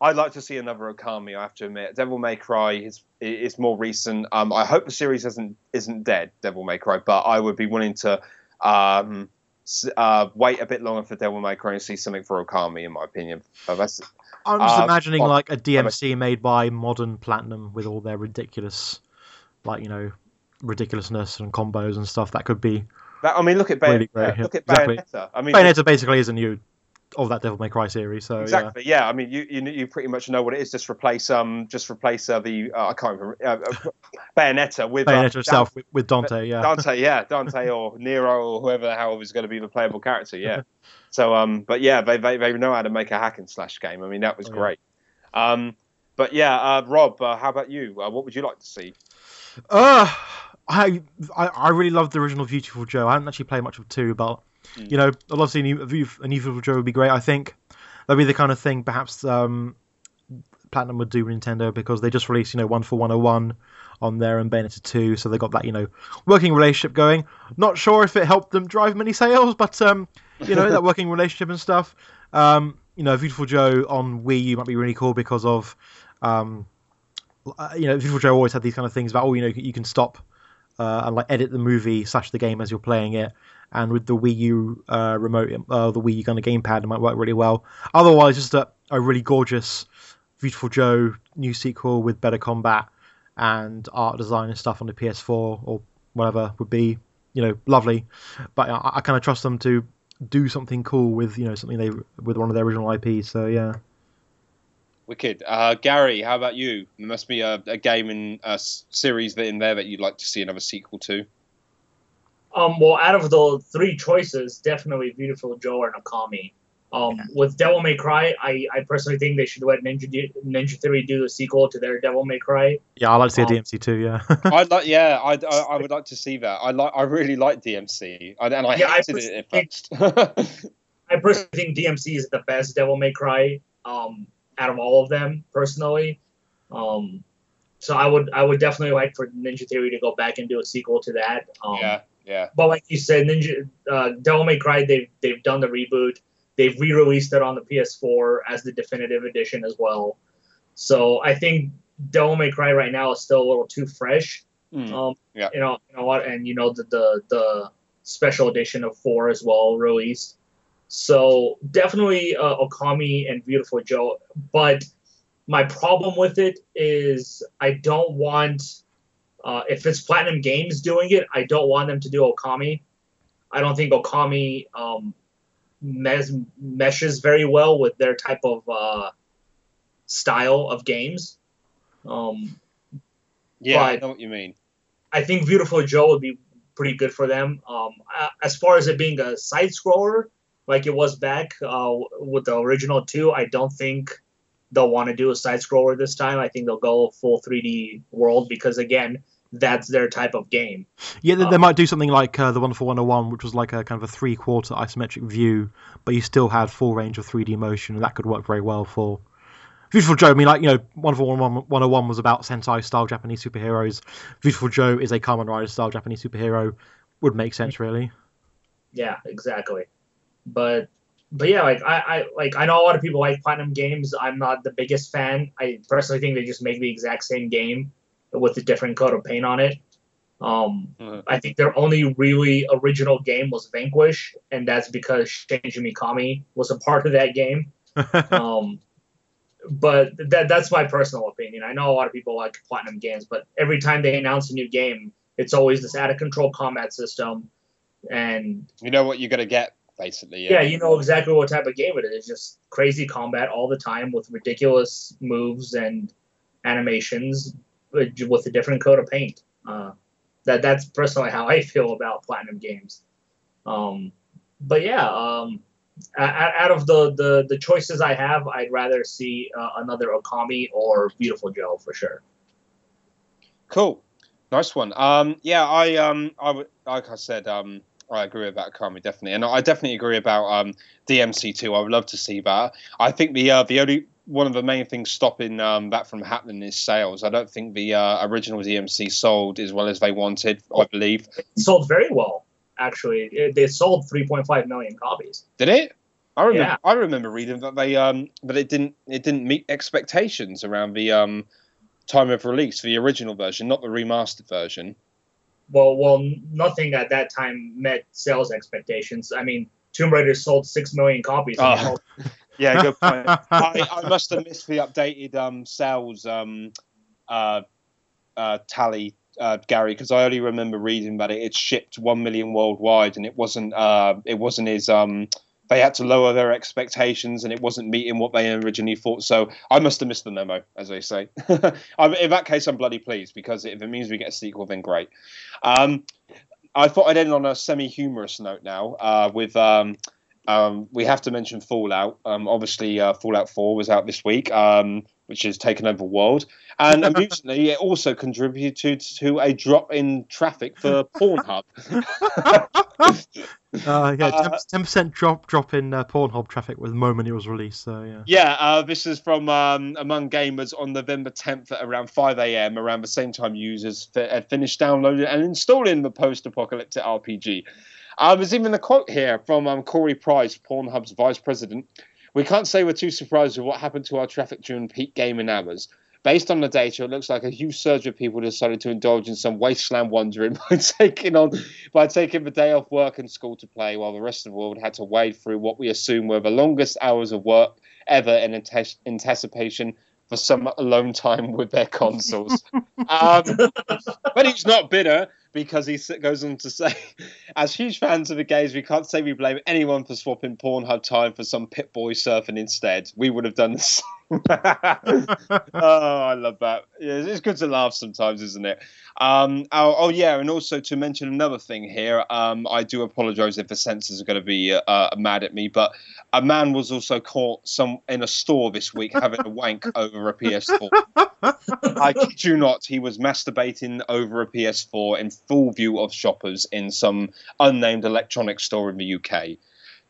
I'd like to see another Okami. I have to admit, Devil May Cry is is more recent. Um, I hope the series isn't isn't dead, Devil May Cry, but I would be willing to um, uh, wait a bit longer for Devil May Cry and see something for Okami, in my opinion. I'm just uh, imagining well, like a DMC made by modern Platinum with all their ridiculous, like you know, ridiculousness and combos and stuff. That could be. That, I mean, look at Bayonetta. Really. Look at Exactly. I mean, Bayonetta basically is a new of that Devil May Cry series. So Exactly. Yeah. I mean, you, you you pretty much know what it is. Just replace um, just replace uh, the uh, I can't remember uh, uh, Bayonetta with yeah, uh, Bayonetta itself with, with Dante. Yeah. Dante, yeah, Dante or Nero or whoever the hell is going to be the playable character. Yeah. <laughs> so um, but yeah, they, they they know how to make a hack and slash game. I mean, that was Oh, yeah. great. Um, but yeah, uh, Rob, uh, how about you? Uh, what would you like to see? Uh, I, I I really loved the original Beautiful Joe. I haven't actually played much of two, but Mm. you know, I'd love to see a new, a Beau- a new Beautiful Joe would be great. I think that'd be the kind of thing perhaps um, Platinum would do with Nintendo because they just released you know Wonderful 101 on there and Bayonetta 2, so they got that you know working relationship going. Not sure if it helped them drive many sales, but um, you know that <laughs> working relationship and stuff. Um, you know, Beautiful Joe on Wii U might be really cool because of um, uh, you know, Beautiful Joe always had these kind of things about, oh, you know, you can stop uh, and like edit the movie slash the game as you're playing it. And with the Wii U uh, remote, uh, the Wii U kind of gamepad, it might work really well. Otherwise, just a, a really gorgeous Beautiful Joe new sequel with better combat and art design and stuff on the PS4 or whatever would be, you know, lovely. But I, I kind of trust them to do something cool with, you know, something they with one of their original IPs. So yeah. Wicked. Uh, Gary, how about you? There must be a, a game in a s- series that in there that you'd like to see another sequel to. Um, well, out of the three choices, definitely Beautiful Joe or Nakami. Um, With Devil May Cry, I, I personally think they should let Ninja do, Ninja Theory do a sequel to their Devil May Cry. Yeah, I like to see a Um, DMC too, yeah. <laughs> I'd like, yeah, I'd, I, I would <laughs> like to see that. I like, I really like DMC, I, and I Yeah, I hated it at first. <laughs> I personally think DMC is the best Devil May Cry um, out of all of them, personally. Um, so I would I would definitely like for Ninja Theory to go back and do a sequel to that. Um, yeah, yeah. But like you said, Ninja uh, Devil May Cry, they've they've done the reboot. They've re-released it on the PS4 as the definitive edition as well. So I think Devil May Cry right now is still a little too fresh. Mm. Um, Yeah. You know, you know what, and you know the, the the special edition of four as well released. So definitely uh, Okami and Beautiful Joe, but my problem with it is I don't want uh, if it's Platinum Games doing it, I don't want them to do Okami. I don't think Okami um, mes- meshes very well with their type of uh, style of games. Um, Yeah, I know what you mean. I think Beautiful Joe would be pretty good for them. Um, as far as it being a side scroller, like it was back uh, with the original two, I don't think they'll want to do a side scroller this time. I think they'll go full 3D world because again, that's their type of game. Yeah, they, they Um, might do something like uh, the Wonderful 101, which was like a kind of a three-quarter isometric view, but you still had full range of 3D motion, and that could work very well for Beautiful Joe. I mean, like you know, Wonderful 101 101 was about Sentai-style Japanese superheroes. Beautiful Joe is a Kamen Rider-style Japanese superhero. Would make sense, really. Yeah, exactly. But but yeah, like I, I like I know a lot of people like Platinum games. I'm not the biggest fan. I personally think they just make the exact same game with a different coat of paint on it. Um, Mhm. I think their only really original game was Vanquish, and that's because Shinji Mikami was a part of that game. <laughs> um, but that that's my personal opinion. I know a lot of people like Platinum games, but every time they announce a new game, it's always this out of control combat system, and You know what you're gonna get, basically. yeah, you know exactly what type of game it is. It's just crazy combat all the time with ridiculous moves and animations with a different coat of paint. Uh, that that's personally how I <laughs> feel about Platinum games. Um, but yeah, um, out of the, the the choices I have, I'd rather see uh, another Okami or Beautiful Joe for sure. Cool, nice one. Um, yeah, I um, I would like I said, um, I agree about Kami definitely, and I definitely agree about um, DMC two. I would love to see that. I think the uh, the only one of the main things stopping um, that from happening is sales. I don't think the uh, original DMC sold as well as they wanted. I believe. It sold very well, actually. It, they sold 3.5 million copies. Did it? I remember. Yeah. I remember reading that they um, but it didn't it didn't meet expectations around the um, time of release, the original version, not the remastered version. Well, well, nothing at that time met sales expectations. I mean, Tomb Raider sold six million copies. Oh. <laughs> Yeah, good point. <laughs> I, I must have missed the updated um, sales um, uh, uh, tally, uh, Gary, because I only remember reading that it, it shipped one million worldwide, and it wasn't. Uh, it wasn't his um, they had to lower their expectations, and it wasn't meeting what they originally thought. So I must have missed the memo, as they say. <laughs> In that case, I'm bloody pleased because if it means we get a sequel, then great. Um, I thought I'd end on a semi-humorous note now uh, with. Um, um, we have to mention Fallout. Um, obviously, uh, Fallout 4 was out this week, um, which has taken over the world. And <laughs> amusingly, it also contributed to a drop in traffic for <laughs> Pornhub. <laughs> Uh, yeah, Uh, ten percent drop drop in uh, Pornhub traffic with the moment it was released. So yeah. yeah, uh, this is from um, Among Gamers on November 10th at around 5 a.m., around the same time users fi- had finished downloading and installing the post apocalyptic RPG. Uh, there's even a quote here from um, Corey Price, Pornhub's vice president. We can't say we're too surprised with what happened to our traffic during peak gaming hours. Based on the data, it looks like a huge surge of people decided to indulge in some wasteland wandering <laughs> by taking on by taking the day off work and school to play, while the rest of the world had to wade through what we assume were the longest hours of work ever in antes- anticipation for some alone time with their consoles. <laughs> um, but he's not bitter because he goes on to say, <laughs> as huge fans of the gays, we can't say we blame anyone for swapping Pornhub time for some Pip-Boy surfing instead. We would have done the <laughs> same. <laughs> oh, I love that. Yeah, it's good to laugh sometimes, isn't it? Um, oh, oh, yeah, and also to mention another thing here, um, I do apologise if the censors are going to be uh, mad at me, but a man was also caught some in a store this week having a wank <laughs> over a PS4. I kid you not, he was masturbating over a PS4 in full view of shoppers in some unnamed electronics store in the UK.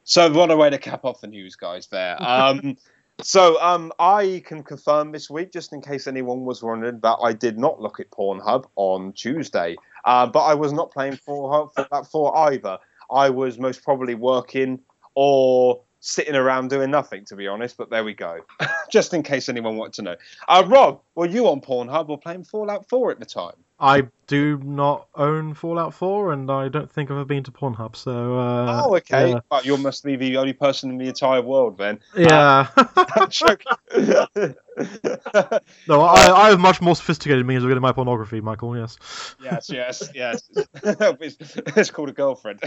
So what a way to cap off the news, guys. There. Um, so um, I can confirm this week, just in case anyone was wondering, that I did not look at Pornhub on Tuesday. Uh, but I was not playing for for that for either. I was most probably working or sitting around doing nothing, to be honest. But there we go. <laughs> just in case anyone wanted to know. Uh, Rob, were you on Pornhub or playing Fallout 4 at the time? I do not own Fallout 4, and I don't think I've ever been to Pornhub. So. Uh, oh, okay. Yeah. Well, you must be the only person in the entire world then. yeah. <laughs> I'm <laughs> joking. <laughs> no, I, I have much more sophisticated means of getting my pornography, Michael. Yes. yes, yes, yes. it's, it's called a girlfriend.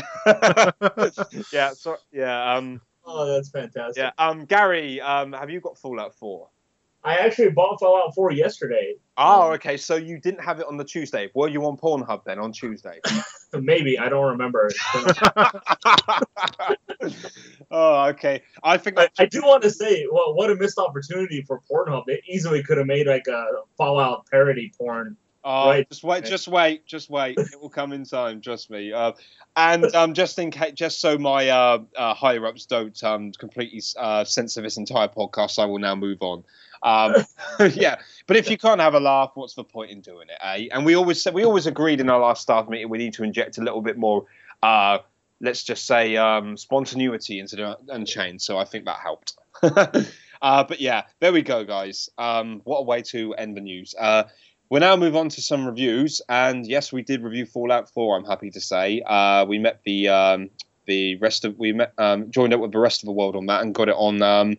yeah, so yeah, um, Oh, that's fantastic. yeah. Um, Gary, um, have you got Fallout Four? I actually bought Fallout 4 yesterday. Oh, okay. So you didn't have it on the Tuesday. Were you on Pornhub then on Tuesday? <laughs> Maybe I don't remember. <laughs> oh, okay. I think I, I do want to say, well, what a missed opportunity for Pornhub. They easily could have made like a Fallout parody porn. Oh, Right. just wait, just wait, just wait. <laughs> It will come in time, trust me. Uh, and um, just in case, just so my uh, uh, higher ups don't um, completely uh, censor this entire podcast, I will now move on. Um, <laughs> yeah, but if you can't have a laugh, what's the point in doing it? Eh? And we always said we always agreed in our last staff meeting we need to inject a little bit more. Uh, let's just say um, spontaneity into the Unchained. So I think that helped. <laughs> uh, but yeah, there we go, guys. Um, what a way to end the news. Uh, We'll now move on to some reviews, and yes, we did review Fallout 4. I'm happy to say uh, we met the um, the rest of we met um, joined up with the rest of the world on that and got it on um,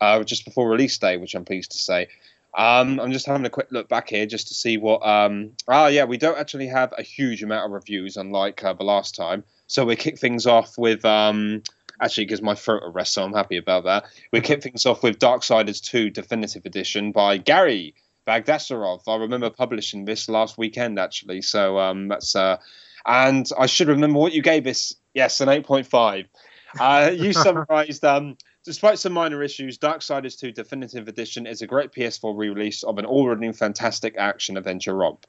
uh, just before release day, which I'm pleased to say. Um, I'm just having a quick look back here just to see what. Um, ah, yeah, we don't actually have a huge amount of reviews, unlike uh, the last time. So we kick things off with. Um, actually, gives my throat a rest, so I'm happy about that. We kick things off with Darksiders 2 Definitive Edition by Gary Bagdasarov. I remember publishing this last weekend, actually. So um, that's. Uh, and I should remember what you gave this. Yes, an 8.5. Uh, you <laughs> summarized. Um, Despite some minor issues, Darksiders 2 Definitive Edition is a great PS4 re-release of an already fantastic action adventure romp.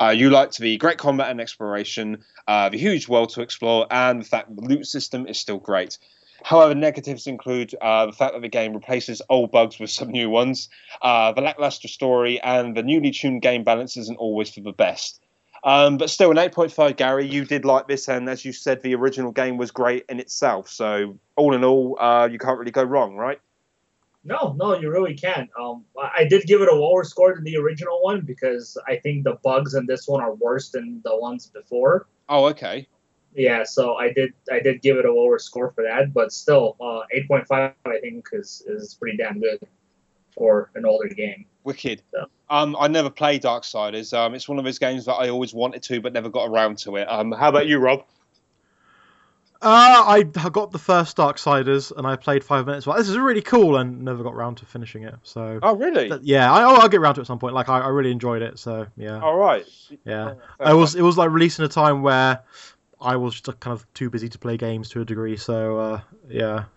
Uh, you like to be great combat and exploration, uh, the huge world to explore, and the fact the loot system is still great. However, negatives include uh, the fact that the game replaces old bugs with some new ones, uh, the lackluster story, and the newly tuned game balance isn't always for the best. Um, but still, an 8.5, Gary, you did like this, and as you said, the original game was great in itself. So, all in all, uh, you can't really go wrong, right? No, no, you really can't. Um, I did give it a lower score than the original one because I think the bugs in this one are worse than the ones before. Oh, okay. Yeah, so I did I did give it a lower score for that, but still, uh, 8.5 I think is is pretty damn good for an older game. Wicked. So. Um, I never played Darksiders. Um, it's one of those games that I always wanted to, but never got around to it. Um, how about you, Rob? Uh, I got the first Darksiders and I played five minutes. Well, this is really cool, and never got around to finishing it. So. Oh really? yeah, I, will get around to it at some point. Like I, I really enjoyed it. So yeah. All right. Yeah, oh, I was. It was like releasing a time where I was just kind of too busy to play games to a degree. So uh, yeah, <laughs>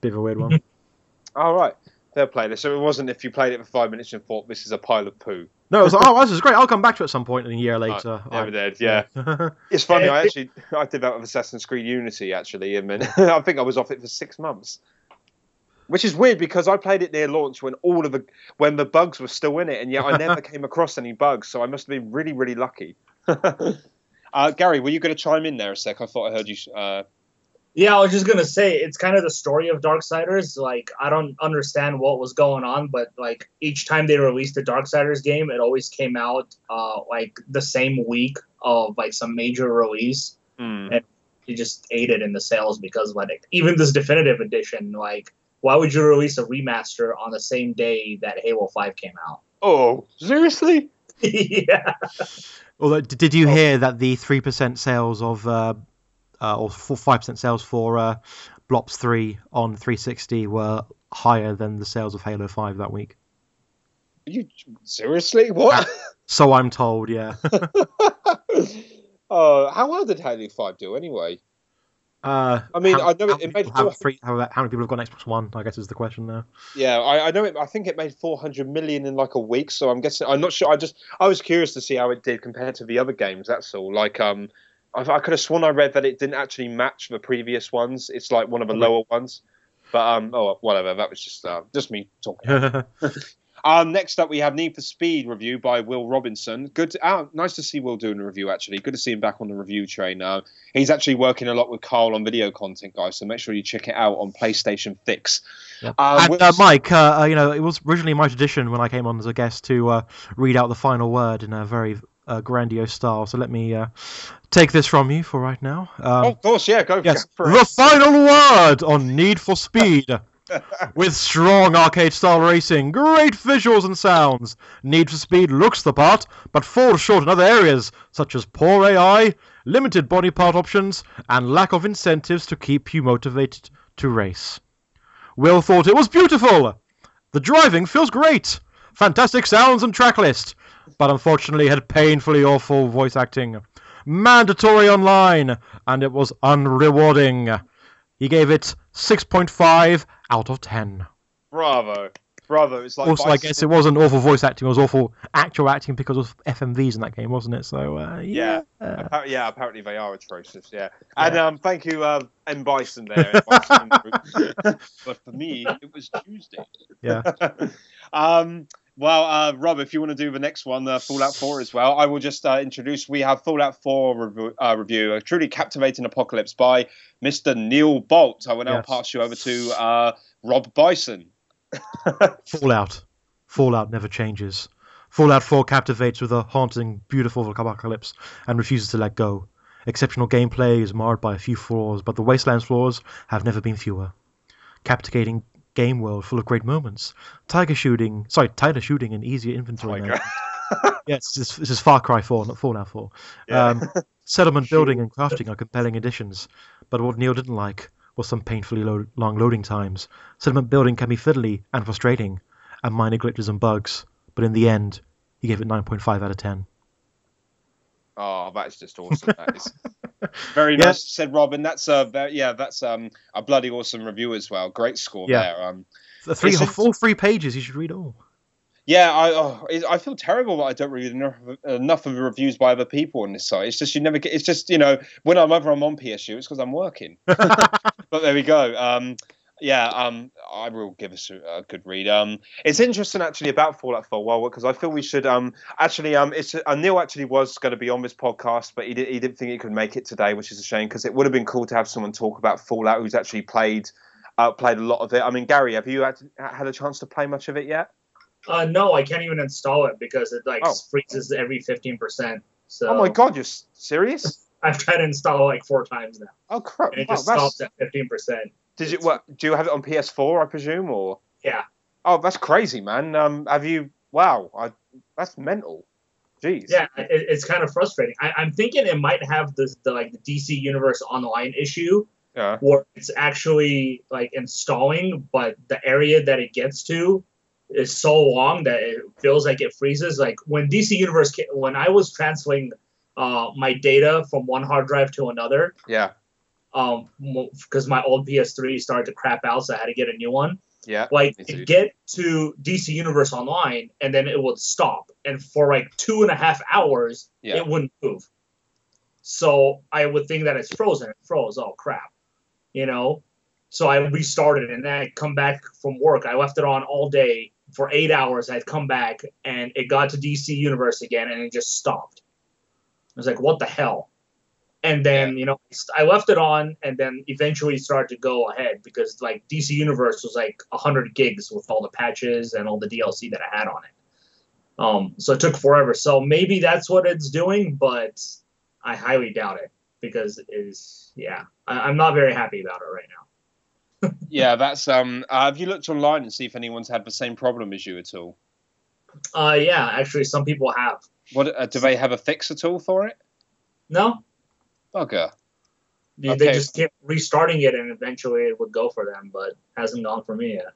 bit of a weird one. <laughs> All right. Fair play. So it wasn't if you played it for five minutes and thought this is a pile of poo. No, it was like, oh, this is great. I'll come back to it at some point in a year later. Oh, never I, did. Yeah, <laughs> it's funny. I actually I did that with Assassin's Creed Unity actually, and then <laughs> I think I was off it for six months, which is weird because I played it near launch when all of the when the bugs were still in it, and yet I never <laughs> came across any bugs. So I must have been really really lucky. uh, Gary, were you going to chime in there a sec? I thought I heard you. Uh, yeah, I was just gonna say it's kind of the story of Darksiders. Like I don't understand what was going on, but like each time they released a Darksiders game, it always came out uh, like the same week of like some major release, mm. and it just ate it in the sales because of like even this definitive edition. Like, why would you release a remaster on the same day that Halo Five came out? Oh, seriously? <laughs> yeah. Although, did you hear that the three percent sales of uh, uh, or five percent sales for uh, Blops Three on 360 were higher than the sales of Halo Five that week. you seriously what? so I'm told, yeah. <laughs> oh, how well did Halo Five do anyway? Uh, I mean, how, I know it, it made how, three, how, how, many people have got Xbox One? I guess is the question there. Yeah, I, I know it. I think it made 400 million in like a week. So I'm guessing. I'm not sure. I just I was curious to see how it did compared to the other games. That's all. Like um, I, I could have sworn I read that it didn't actually match the previous ones. It's like one of the lower ones. But um, oh whatever. That was just uh, just me talking. <laughs> um, next up we have Need for Speed review by Will Robinson. Good. To, oh, nice to see Will doing a review. Actually, good to see him back on the review train. Uh, he's actually working a lot with Carl on video content, guys. So make sure you check it out on PlayStation Fix. Yeah. Uh, and uh, Mike, uh, uh, you know, it was originally my tradition when I came on as a guest to uh, read out the final word in a very uh, grandiose style. So let me uh, take this from you for right now. Um, oh, of course, yeah, go, yes, go The final word on Need for Speed. <laughs> With strong arcade style racing, great visuals and sounds, Need for Speed looks the part, but falls short in other areas, such as poor AI, limited body part options, and lack of incentives to keep you motivated to race. Will thought it was beautiful! The driving feels great! Fantastic sounds and track list, but unfortunately had painfully awful voice acting. Mandatory online, and it was unrewarding. He gave it 6.5 out of 10. Bravo. Bravo. It's like also, I guess it wasn't awful voice acting, it was awful actual acting because of FMVs in that game, wasn't it? So, uh, yeah. Yeah. Uh, yeah, apparently they are atrocious, yeah. And um, thank you, uh, M. Bison there. Bison <laughs> but for me, it was Tuesday. Yeah. <laughs> um, well, uh, Rob, if you want to do the next one, uh, Fallout 4 as well, I will just uh, introduce. We have Fallout 4 rev- uh, review, a truly captivating apocalypse by Mr. Neil Bolt. I will now yes. pass you over to uh, Rob Bison. <laughs> Fallout. Fallout never changes. Fallout 4 captivates with a haunting, beautiful apocalypse and refuses to let go. Exceptional gameplay is marred by a few flaws, but the Wasteland's flaws have never been fewer. Captivating game world full of great moments. Tiger shooting, sorry, tighter shooting and easier inventory. Tiger. yeah, it's just, this is Far Cry 4, not Fallout 4. Yeah. Um, <laughs> settlement building and crafting are compelling additions, but what Neil didn't like was some painfully lo- long loading times. Settlement building can be fiddly and frustrating, and minor glitches and bugs, but in the end, he gave it 9.5 out of 10. Oh, that's just awesome. That is <laughs> very Yeah. nice, said Robin. That's a very, yeah, that's um a bloody awesome review as well. Great score Yeah. there. Um, The three, Is it- all three pages, you should read all. yeah, I oh, it- I feel terrible that I don't read enough enough of the reviews by other people on this site. It's just you never get. It's just you know when I'm whenever I'm on PSU, it's because I'm working. <laughs> but there we go. Um, yeah, um, I will give us a, a good read. Um, it's interesting actually about Fallout for a while because I feel we should um actually um it's uh, Neil actually was going to be on this podcast, but he did, he didn't think he could make it today, which is a shame because it would have been cool to have someone talk about Fallout who's actually played uh, played a lot of it. I mean, Gary, have you had, had a chance to play much of it yet? Uh, no, I can't even install it because it like Oh. freezes every fifteen percent. So Oh my god, you're serious? <laughs> I've tried to install it like four times now, Oh crap! and it Wow, just that's- stops at fifteen percent. Did you what? Do you have it on PS4? I presume, or Yeah. Oh, that's crazy, man. Um, have you? Wow, I, that's mental. Jeez. Yeah, it, it's kind of frustrating. I, I'm thinking it might have this the like the DC Universe Online issue Yeah. where it's actually like installing, but the area that it gets to is so long that it feels like it freezes. Like when DC Universe, when I was transferring uh, my data from one hard drive to another, Yeah. Um, because my old PS3 started to crap out, so I had to get a new one. Yeah. Like Me too. it get to DC Universe Online, and then it would stop, and for like two and a half hours, Yeah. it wouldn't move. So I would think that it's frozen. It froze. Oh crap, you know. So I restarted, and then I come back from work. I left it on all day for eight hours. I'd come back, and it got to DC Universe again, and it just stopped. I was like, "What the hell?" And then you know, I left it on, and then eventually started to go ahead because like DC Universe was like hundred gigs with all the patches and all the DLC that I had on it. Um, so it took forever. So maybe that's what it's doing, but I highly doubt it because it is yeah, I, I'm not very happy about it right now. <laughs> Yeah. That's um. Uh, have you looked online and see if anyone's had the same problem as you at all? Uh, yeah, actually, some people have. What uh, do they have a fix at all for it? No, Bugger. they, Okay. they just kept restarting it, and eventually it would go for them, but hasn't gone for me yet.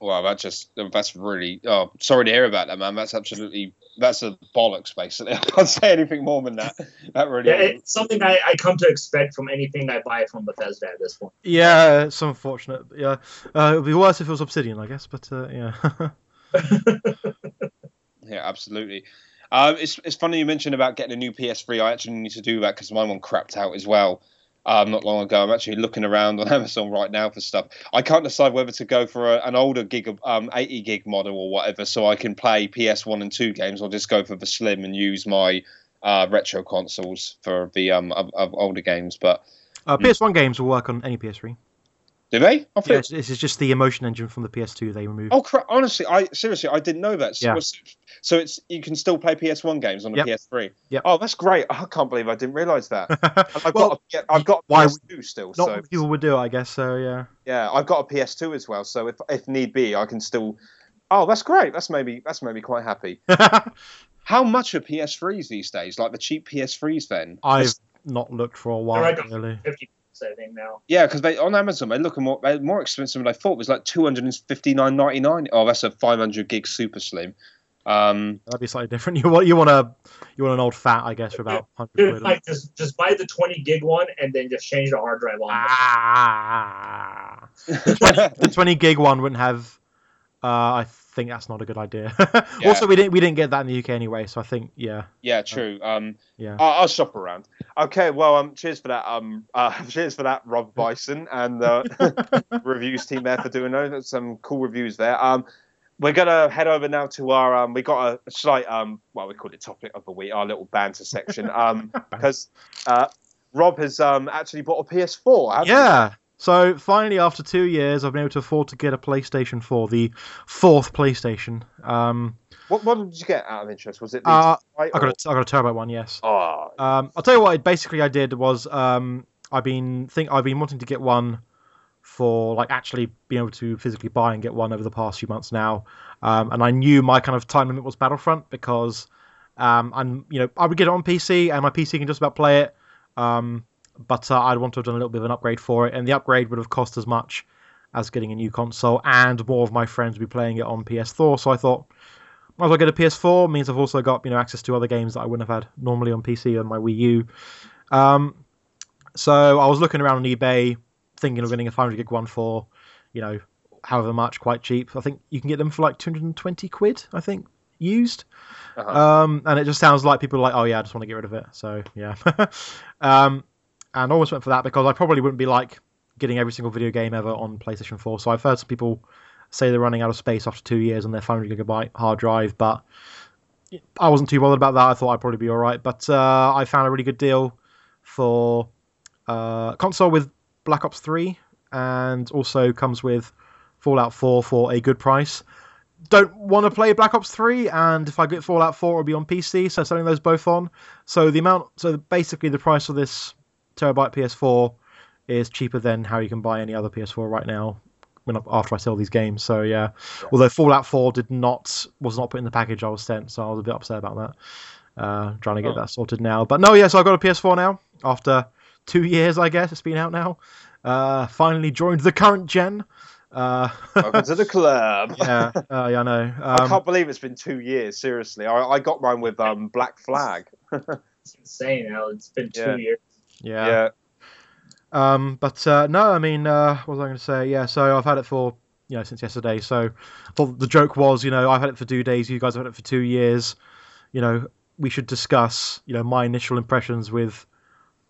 Wow, that just that's really. Oh, sorry to hear about that, man. That's absolutely that's a bollocks. Basically, <laughs> I can't say anything more than that. That really. Yeah, it's something I, I come to expect from anything I buy from Bethesda at this point. Yeah, it's unfortunate. Yeah, uh, it would be worse if it was Obsidian, I guess. But uh, yeah, <laughs> <laughs> Yeah, absolutely. Um, it's it's funny you mentioned about getting a new PS3. I actually need to do that because my one crapped out as well. Um, not long ago, I'm actually looking around on <laughs> Amazon right now for stuff. I can't decide whether to go for a, an older gig, um, 80 gig model or whatever, so I can play PS1 and 2 games, or just go for the slim and use my uh, retro consoles for the um of, of older games. But uh, PS1 games will work on any PS3. Do they? I feel, Yeah, this is just the emotion engine from the PS2 they removed. Oh, crap! Honestly, I seriously I didn't know that. So, Yeah. so it's you can still play PS1 games on the Yep. PS3. Yep. Oh, that's great! I can't believe I didn't realise that. <laughs> I've well, got a, yeah, I've got a why PS2 still, not so many people would do it, I guess. So yeah. yeah, I've got a PS2 as well. So if if need be, I can still. Oh, that's great. That's maybe that's made me quite happy. <laughs> How much are PS3s these days? Like the cheap PS3s then? I've not looked for a while, really. Fifty I think now. Yeah, because they on Amazon they look more they're more expensive than I thought. It was like two hundred and fifty nine ninety nine. Oh, that's a five hundred gig super slim. Um, That'd be slightly different. <laughs> You want you want a you want an old fat, I guess, for about <laughs> hundred Dude, like just just buy the twenty gig one and then just change the hard drive on. Ah, the twenty gig one wouldn't have. Uh, I think that's not a good idea. <laughs> Also, we didn't we didn't get that in the UK anyway, so I think yeah, yeah, true. Um, yeah. I'll, I'll shop around. Okay, well, um, cheers for that. Um, <laughs> uh, cheers for that, Rob Bison and the <laughs> reviews team there for doing those. Some cool reviews there. Um, we're gonna head over now to our um, we got a slight um, well, we call it topic of the week, our little banter section. Um, because uh, Rob has um actually bought a PS4. hasn't he? Yeah. So finally, after two years, I've been able to afford to get a PlayStation 4, the fourth PlayStation. Um, What what did you get out of interest? Was it the Uh, I got a, I got a turbo one, yes. Oh, Um, I'll tell you what. Basically, I did was um, I've been think I've been wanting to get one for like actually being able to physically buy and get one over the past few months now. Um, and I knew my kind of time limit was Battlefront because um, I'm you know I would get it on PC and my PC can just about play it. Um, but uh, I'd want to have done a little bit of an upgrade for it, and the upgrade would have cost as much as getting a new console, and more of my friends would be playing it on PS4. So I thought, might as well get a PS4. Means I've also got you know access to other games that I wouldn't have had normally on PC and my Wii U. Um, so I was looking around on eBay, thinking of getting a 500 gig one for, you know, however much, quite cheap. I think you can get them for like 220 quid. I think used. Uh-huh. Um, and it just sounds like people are like, oh yeah, I just want to get rid of it. So yeah. <laughs> um, and almost went for that because I probably wouldn't be like getting every single video game ever on PlayStation 4. So I've heard some people say they're running out of space after two years on their 500 gigabyte hard drive, but I wasn't too bothered about that. I thought I'd probably be all right. But uh, I found a really good deal for uh, console with Black Ops 3 and also comes with Fallout 4 for a good price. Don't want to play Black Ops 3, and if I get Fallout 4, it'll be on PC, so selling those both on. So the amount, so basically the price of this terabyte PS4 is cheaper than how you can buy any other PS4 right now. When after I sell these games, so yeah. Yeah. Although Fallout 4 did not was not put in the package I was sent, so I was a bit upset about that. Uh, trying to get Oh. that sorted now, but no, yeah. So I got a PS4 now after two years, I guess it's been out now. Uh, finally joined the current gen. Uh, Welcome to the club. <laughs> yeah, uh, yeah, I know. I Um, can't believe it's been two years. Seriously, I, I got mine with um, Black Flag. <laughs> It's insane. Now it's been two Yeah. years. Yeah. yeah. Um, but uh, no, I mean, uh, what was I going to say? Yeah, so I've had it for you know since yesterday. So I thought the joke was, you know, I've had it for two days. You guys have had it for two years. You know, we should discuss, you know, my initial impressions with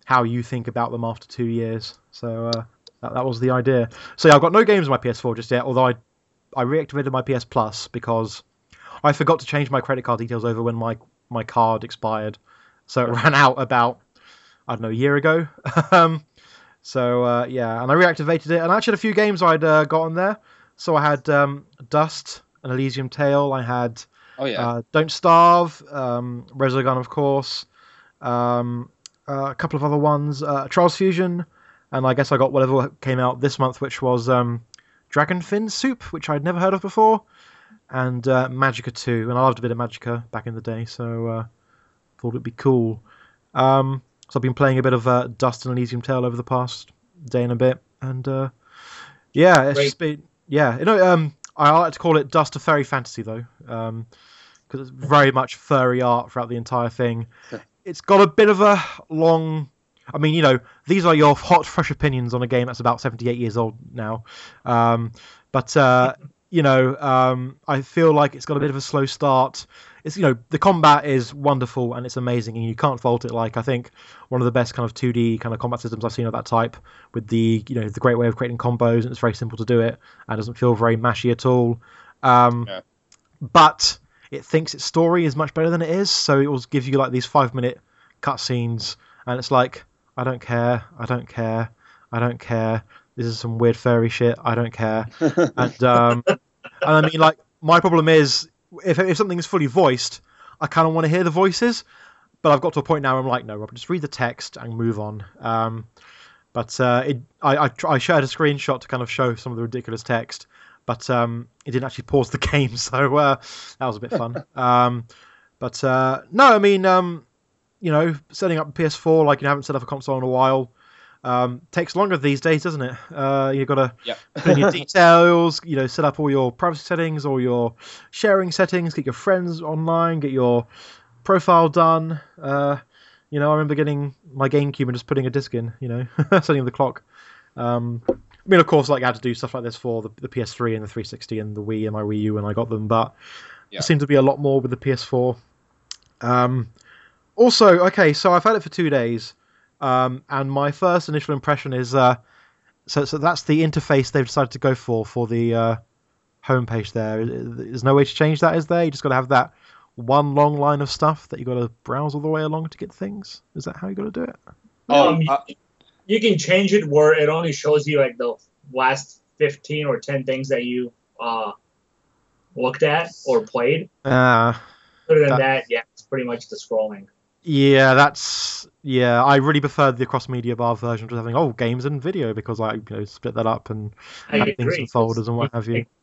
how you think about them after two years. So uh, that, that was the idea. So yeah, I've got no games on my PS4 just yet. Although I I reactivated my PS Plus because I forgot to change my credit card details over when my my card expired. So it <laughs> ran out about I don't know a year ago. <laughs> um, so uh, yeah, and I reactivated it, and I actually had a few games I'd uh, got on there. So I had um, Dust, an Elysian Tail. I had Oh yeah. uh, Don't Starve, um, Resogun, of course, um, uh, a couple of other ones, uh, Trials Fusion, and I guess I got whatever came out this month, which was um, Dragonfin Soup, which I'd never heard of before, and uh, Magicka 2, and I loved a bit of Magicka back in the day, so uh, thought it'd be cool. Um, so I've been playing a bit of uh, Dust and Elysian Tail over the past day and a bit, and uh, yeah, it's Great. just been yeah. You know, um, I like to call it Dust of Fairy Fantasy though, um, because it's very much furry art throughout the entire thing. it's got a bit of a long. I mean, you know, these are your hot, fresh opinions on a game that's about 78 years old now. Um, but uh, you know, um, I feel like it's got a bit of a slow start. It's you know, the combat is wonderful and it's amazing, and you can't fault it. Like I think one of the best kind of 2D kind of combat systems I've seen of that type, with the you know the great way of creating combos, and it's very simple to do it, and doesn't feel very mashy at all. Um, Yeah. But it thinks its story is much better than it is, so it will give you like these five minute cutscenes, and it's like I don't care, I don't care, I don't care. This is some weird furry shit. I don't care. <laughs> and um, and I mean, like my problem is if if something is fully voiced, I kind of want to hear the voices, but I've got to a point now where I'm like, no, Rob, just read the text and move on. Um, but uh, it, I, I I shared a screenshot to kind of show some of the ridiculous text, but um, it didn't actually pause the <laughs> game, so uh, that was a bit fun. <laughs> um, but uh, no, I mean, um, you know, setting up a PS4 like you haven't set up a console in a while. Um, takes longer these days, doesn't it? Uh, you've got to Yep. put in your <laughs> details, you know, set up all your privacy settings, all your sharing settings, get your friends online, get your profile done. Uh, you know, I remember getting my GameCube and just putting a disc in, you know, <laughs> setting the clock. Um, I mean, of course, like I had to do stuff like this for the, the PS3 and the 360 and the Wii and my Wii U when I got them, but Yeah. there seemed to be a lot more with the PS4. Um, also, okay, so I've had it for two days, um, and my first initial impression is uh, so so that's the interface they've decided to go for for the uh, homepage. There, there's no way to change that, is there? You just got to have that one long line of stuff that you got to browse all the way along to get things. Is that how you got to do it? Oh, Um, uh, You can change it where it only shows you like the last fifteen or ten things that you uh looked at or played. Uh, Other than That- that, yeah, it's pretty much the scrolling. Yeah, that's yeah. I really preferred the cross media bar version to having oh games and video because I you know split that up and I had things agree. in folders and what have you. <laughs>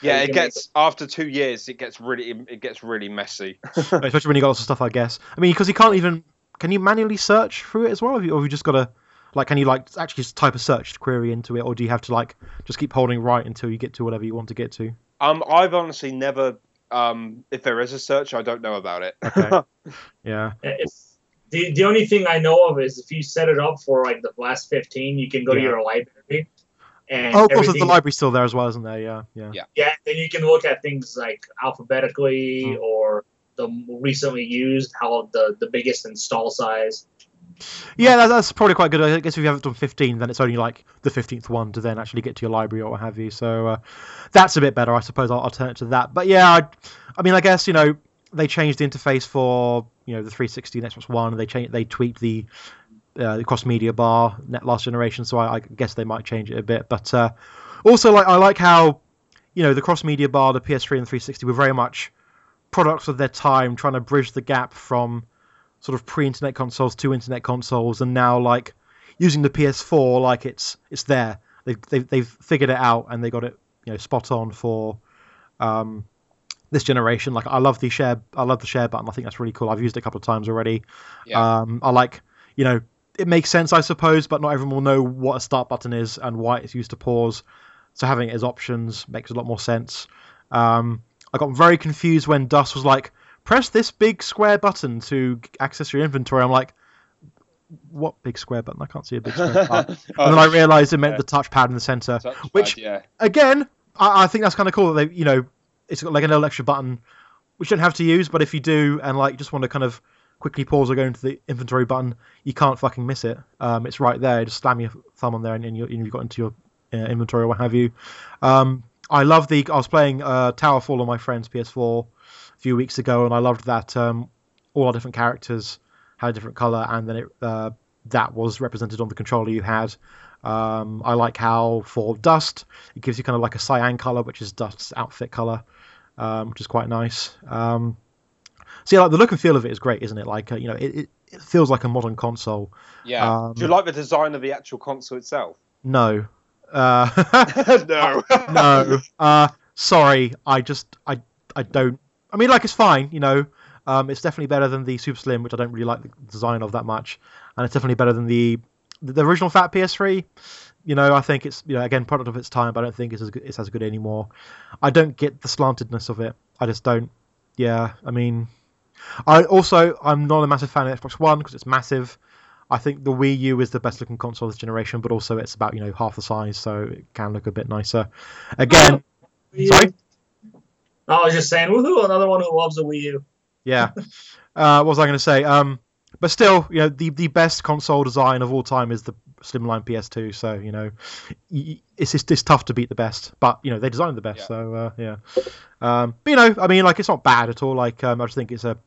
Yeah, it gets after two years, it gets really it gets really messy. <laughs> Especially when you got lots of stuff, I guess. I mean, because you can't even can you manually search through it as well, or have you, or have you just got to like can you like actually just type a search query into it, or do you have to like just keep holding right until you get to whatever you want to get to? um, I've honestly never. Um, if there is a search, I don't know about it. Okay. <laughs> Yeah. If, the, the only thing I know of is if you set it up for like the last 15, you can go to your library. And Oh, of course, the library's still there as well, isn't there? Yeah, yeah. Yeah. Yeah, then you can look at things like alphabetically Hmm. or the recently used, how the, the biggest install size. Yeah, that, that's probably quite good. I guess if you haven't done 15, then it's only like the 15th one to then actually get to your library or what have you. So uh, that's a bit better, I suppose. I'll, I'll turn it to that. But yeah, I, I mean, I guess you know they changed the interface for you know the 360 and Xbox One. They changed, they tweaked the uh, the cross media bar net last generation. So I, I guess they might change it a bit. But uh, also, like I like how you know the cross media bar, the PS3 and 360 were very much products of their time, trying to bridge the gap from sort of pre-internet consoles to internet consoles, and now like using the PS4 like it's it's there. They've they've, they've figured it out and they got it you know spot on for um, this generation. Like I love the share I love the share button. I think that's really cool. I've used it a couple of times already. Yeah. Um, I like you know it makes sense I suppose, but not everyone will know what a start button is and why it's used to pause. So having it as options makes a lot more sense. Um, I got very confused when Dust was like, press this big square button to access your inventory. I'm like, what big square button? I can't see a big square button. <laughs> Oh, and then I realised it meant yeah. the touchpad in the centre. touchpad, which- yeah, Again, I, I think that's kind of cool that they, you know, it's got like a little extra button, which you don't have to use, but if you do and like just want to kind of quickly pause or go into the inventory button, you can't fucking miss it. Um, it's right there. Just slam your thumb on there and, and, you, you've got into your uh, inventory or what have you. Um, I love the. I was playing uh, Towerfall on my friend's PS4 a few weeks ago, and I loved that um, all our different characters had a different color, and then it uh, that was represented on the controller you had. Um, I like how for Dust it gives you kind of like a cyan color, which is Dust's outfit color, um, which is quite nice. Um, so yeah, like the look and feel of it is great, isn't it? Like uh, you know, it, it, it feels like a modern console. yeah. Um, Do you like the design of the actual console itself? No, uh, <laughs> no, <laughs> no. Uh, sorry, I just I I don't. I mean, like it's fine, you know. Um, it's definitely better than the Super Slim, which I don't really like the design of that much, and it's definitely better than the the original Fat PS3. You know, I think it's you know again product of its time, but I don't think it's as good, it's as good anymore. I don't get the slantedness of it. I just don't. Yeah, I mean, I also I'm not a massive fan of Xbox One because it's massive. I think the Wii U is the best looking console of this generation, but also it's about you know half the size, so it can look a bit nicer. Again, Sorry? I was just saying, woohoo, another one who loves the Wii U. yeah. Uh, what was I going to say? Um, but still, you know, the the best console design of all time is the slimline PS2. So you know, it's just it's tough to beat the best. But you know, they designed the best. Yeah. So uh, yeah. Um, but you know, I mean, like it's not bad at all. Like um, I just think it's a.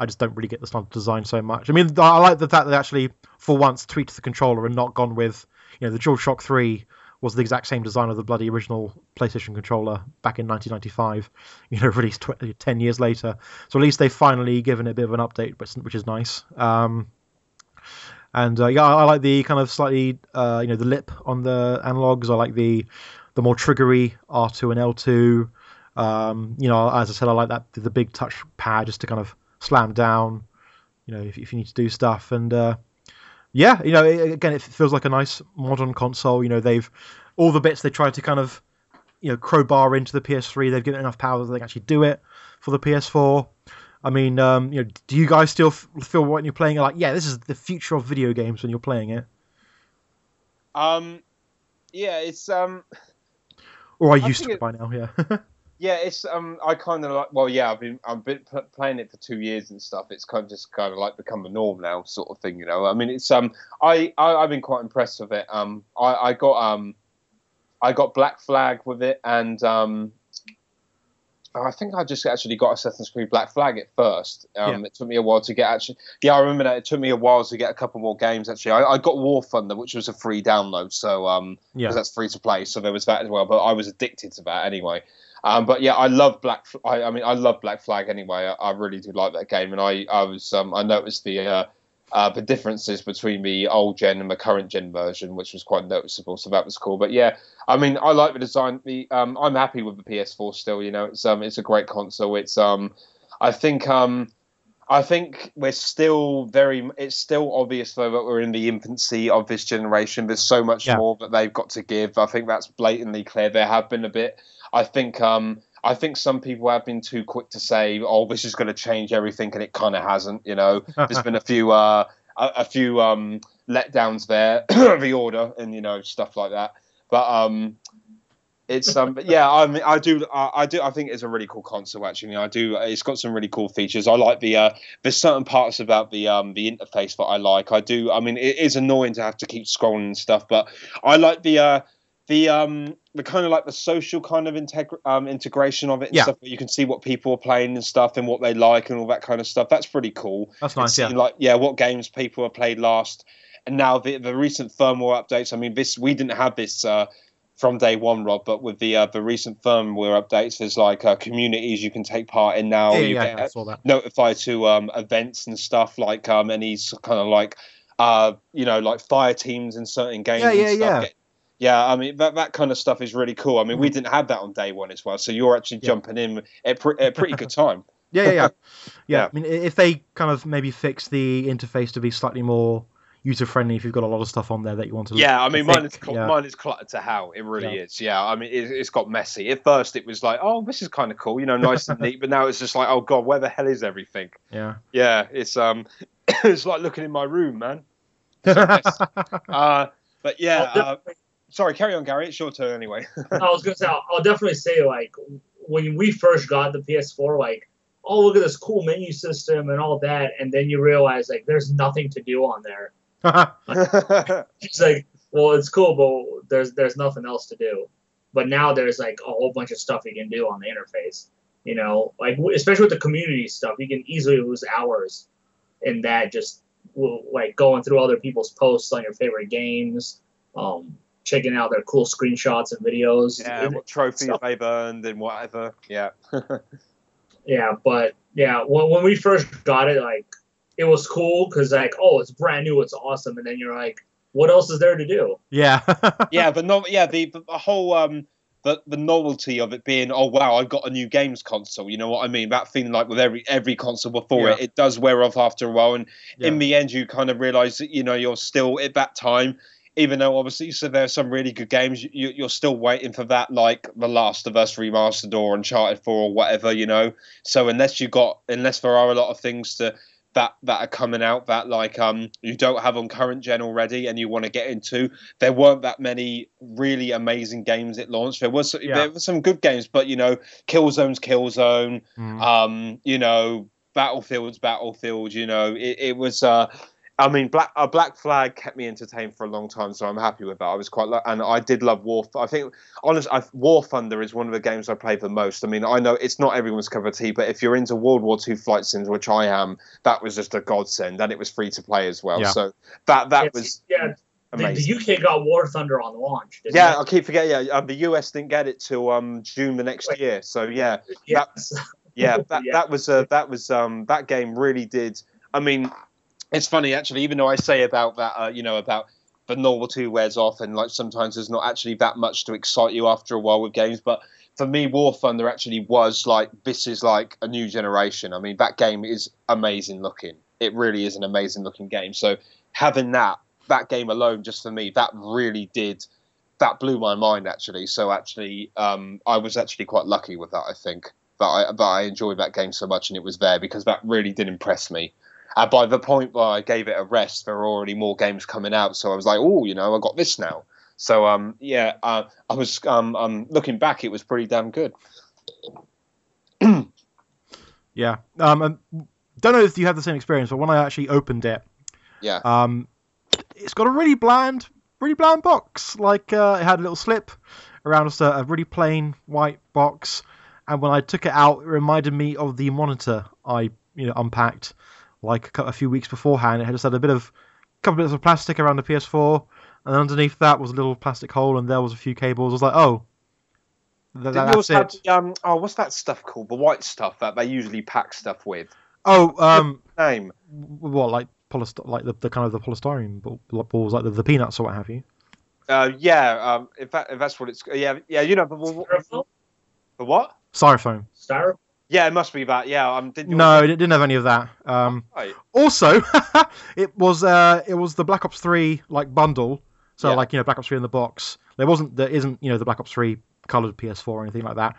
I just don't really get the standard design so much. I mean, I like the fact that they actually, for once, tweaked the controller and not gone with, you know, the DualShock 3 was the exact same design of the bloody original PlayStation controller back in 1995. <laughs> You know, released tw- 10 years later. So at least they've finally given it a bit of an update, which, which is nice. Um, and uh, yeah, I, like the kind of slightly, uh, you know, the lip on the analogs. I like the the more triggery R2 and L2. Um, you know, as I said, I like that the big touch pad just to kind of slam down. You know, if, if you need to do stuff, and uh, yeah, you know, it, again, it feels like a nice modern console. You know, they've all the bits they tried to kind of you know crowbar into the PS3. They've given enough power that they can actually do it for the PS4. I mean, um, you know, do you guys still f- feel when you're playing it like, yeah, this is the future of video games when you're playing it, um, yeah, it's um, or I used to it by now? Yeah. <laughs> yeah, it's um, I kind of like. Well, yeah, I've been I've been p- playing it for two years and stuff. It's kind of just kind of like become a norm now, sort of thing. You know, I mean, it's um, I, I I've been quite impressed with it. Um, I I got um, I got Black Flag with it, and um, I think I just actually got Assassin's Creed Black Flag at first. Um, It took me a while to get actually. Yeah, I remember that. It took me a while to get a couple more games. Actually, I, I got War Thunder, which was a free download, so um, yeah. that's free to play. So there was that as well. But I was addicted to that anyway. Um, but yeah, I love Black. I mean, I love Black Flag anyway. I, I really do like that game, and I, I was, um, I noticed the, uh, uh, the differences between the old gen and the current gen version, which was quite noticeable. So that was cool. But yeah, I mean, I like the design. The, um, I'm happy with the PS4 still. You know, it's, um, it's a great console. It's, um, I think, um, I think we're still very. It's still obvious though that we're in the infancy of this generation. There's so much Yeah. more that they've got to give. I think that's blatantly clear. There have been a bit. I think. Um, I think some people have been too quick to say, "Oh, this is going to change everything," and it kind of hasn't. You know, there's been a <laughs> few. Uh, a, a few um, letdowns there, <clears throat> the order, and you know stuff like that. But um, it's um, but yeah, I mean, I do, I, I do, I think it's a really cool console. Actually, I do. It's got some really cool features. I like the. Uh, there's certain parts about the um, the interface that I like. I do. I mean, it is annoying to have to keep scrolling and stuff, but I like the. Uh, the um the kind of like the social kind of integ- um, integration of it and Yeah. stuff where you can see what people are playing and stuff and what they like and all that kind of stuff that's pretty cool That's nice. Yeah. like yeah what games people have played last and now the the recent firmware updates i mean this we didn't have this uh from day one rob but with the uh, the recent firmware updates there's like uh, communities you can take part in now yeah, you yeah, get yeah, I saw that. notified to um, events and stuff like um, any kind of like uh, you know like fire teams in certain games. Yeah, and yeah, stuff. yeah. Get- yeah, I mean that that kind of stuff is really cool. I mean, we Mhm. didn't have that on day one as well, so you're actually Yeah. jumping in at, pre- at a pretty good time. <laughs> Yeah, yeah, <laughs> yeah. yeah. I mean, if they kind of maybe fix the interface to be slightly more user friendly, if you've got a lot of stuff on there that you want to. Yeah, I mean, mine is cl- yeah. mine is cluttered to hell. It really Yeah. is. Yeah, I mean, it, it's got messy. At first, it was like, oh, this is kind of cool, you know, nice and <laughs> neat. But now it's just like, oh god, where the hell is everything? Yeah. Yeah, it's um, <coughs> it's like looking in my room, man. Uh, but yeah, uh, sorry, carry on, Gary. It's your turn anyway. <laughs> I was gonna say I'll, I'll definitely say like when we first got the PS4, like oh look at this cool menu system and all that, and then you realize like there's nothing to do on there. <laughs> It's like well it's cool, but there's there's nothing else to do. But now there's like a whole bunch of stuff you can do on the interface. You know, like especially with the community stuff, you can easily lose hours in that just like going through other people's posts on your favorite games, um, checking out their cool screenshots and videos. yeah, It- what trophies stuff. they've earned and whatever. Yeah. <laughs> Yeah, but yeah, when, when we first got it, like it was cool because like, oh, it's brand new, it's awesome, and then you're like, what else is there to do? yeah. <laughs> yeah, but no, yeah, the, the whole um, the the novelty of it being, oh wow, I've got a new games console. You know what I mean? That feeling like with every every console before Yeah. it, it does wear off after a while, and Yeah. in the end, you kind of realize that you know you're still at that time. Even though obviously, so there are some really good games, you, you're still waiting for that, like The Last of Us remastered or Uncharted Four or whatever, you know. So unless you got, unless there are a lot of things to that that are coming out that like um you don't have on current gen already and you want to get into, there weren't that many really amazing games at launch. There was Yeah. there were some good games, but you know, Killzone's Killzone, Mm. um, you know, Battlefield's Battlefield, you know, it, it was uh I mean, Black a Black Flag kept me entertained for a long time, so I'm happy with that. I was quite, lo- and I did love War. I think, honestly, I, War Thunder is one of the games I played the most. I mean, I know it's not everyone's cup of tea, but if you're into World War II flight sims, which I am, that was just a godsend, and it was free to play as well. Yeah. So that that It's- was yeah. The, amazing. the UK got War Thunder on launch. Didn't yeah, it? I keep forgetting. Yeah, um, the US didn't get it till um, June the next Right. year. So yeah, Yes. <laughs> yeah that, Yeah. that was uh, that was um that game really did i mean it's funny actually even though i say about that uh, you know about the novelty wears off and like sometimes there's not actually that much to excite you after a while with games but for me war thunder actually was like this is like a new generation. I mean that game is amazing looking. It really is an amazing looking game. So having that that game alone just for me that really did that blew my mind actually. So actually um, i was actually quite lucky with that i think. But I, but I enjoyed that game so much and it was there because that really did impress me. And by the point where I gave it a rest, there were already more games coming out, so I was like, oh, you know, I got this now. So um, yeah, uh, I was um, um, looking back, it was pretty damn good. <clears throat> Yeah. Um, and don't know if you had the same experience, but when I actually opened it, Yeah. um, it's got a really bland, really bland box. Like uh, it had a little slip around just a, a really plain white box, and when I took it out, it reminded me of the monitor I you know unpacked like a, few weeks beforehand. It had just had a bit of couple bits of plastic around the PS4, and underneath that was a little plastic hole, and there was a few cables. I was like, oh, Th- Did that's yours have it. the, um? Oh, what's that stuff called? The white stuff that they usually pack stuff with. Oh, um, Name. what like polyst- like the, the kind of the polystyrene balls, like the, the peanuts or what have you. Uh, yeah. Um. If that if that's what it's. Yeah. Yeah. You know. The, Styrofoam? the what? Styrofoam. Styrofoam? Yeah, it must be that. Yeah. Um. Did yours- No, it didn't have any of that. Um, Right. also, <laughs> it was uh, it was the Black Ops Three like bundle. So Yeah. like you know Black Ops Three in the box. There wasn't there isn't you know the Black Ops Three colored PS4 or anything like that.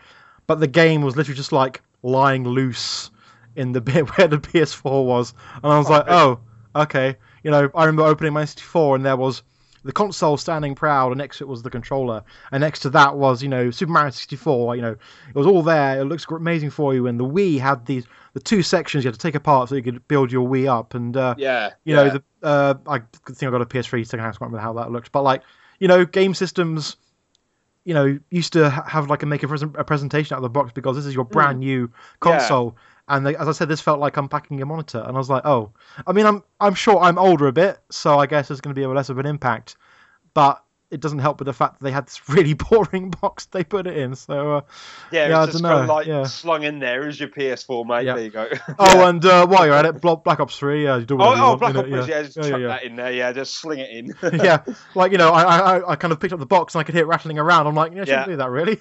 But the game was literally just like lying loose in the <laughs> bit where the PS4 was, and I was Oh, like, really? oh, okay. You know, I remember opening my 64 and there was the console standing proud, and next to it was the controller, and next to that was you know Super Mario 64. You know, it was all there. It looks amazing for you, and the Wii had these the two sections you had to take apart so you could build your Wii up, and uh, Yeah. you yeah. know the uh, I think I got a PS3 second hand. I can't remember how that looked, but like you know, game systems. You know, used to have like a make a, present, a presentation out of the box because this is your brand new console, and they, as I said, this felt like unpacking a monitor, and I was like, oh, I mean, I'm I'm sure I'm older a bit, so I guess it's going to be a less of an impact, but it doesn't help with the fact that they had this <laughs> really boring box they put it in. So, uh, Yeah, Yeah, it's just kind of like yeah. slung in there. Here's your PS4, mate. Yeah. There you go. <laughs> oh, and uh, while you're at it, Black Ops Three, yeah, you do Oh, you oh, want, Black Ops, yeah, just chuck that in there, yeah, just sling it in. <laughs> yeah, like you know, I, I I kind of picked up the box and I could hear it rattling around. I'm like, yeah, I shouldn't do that really.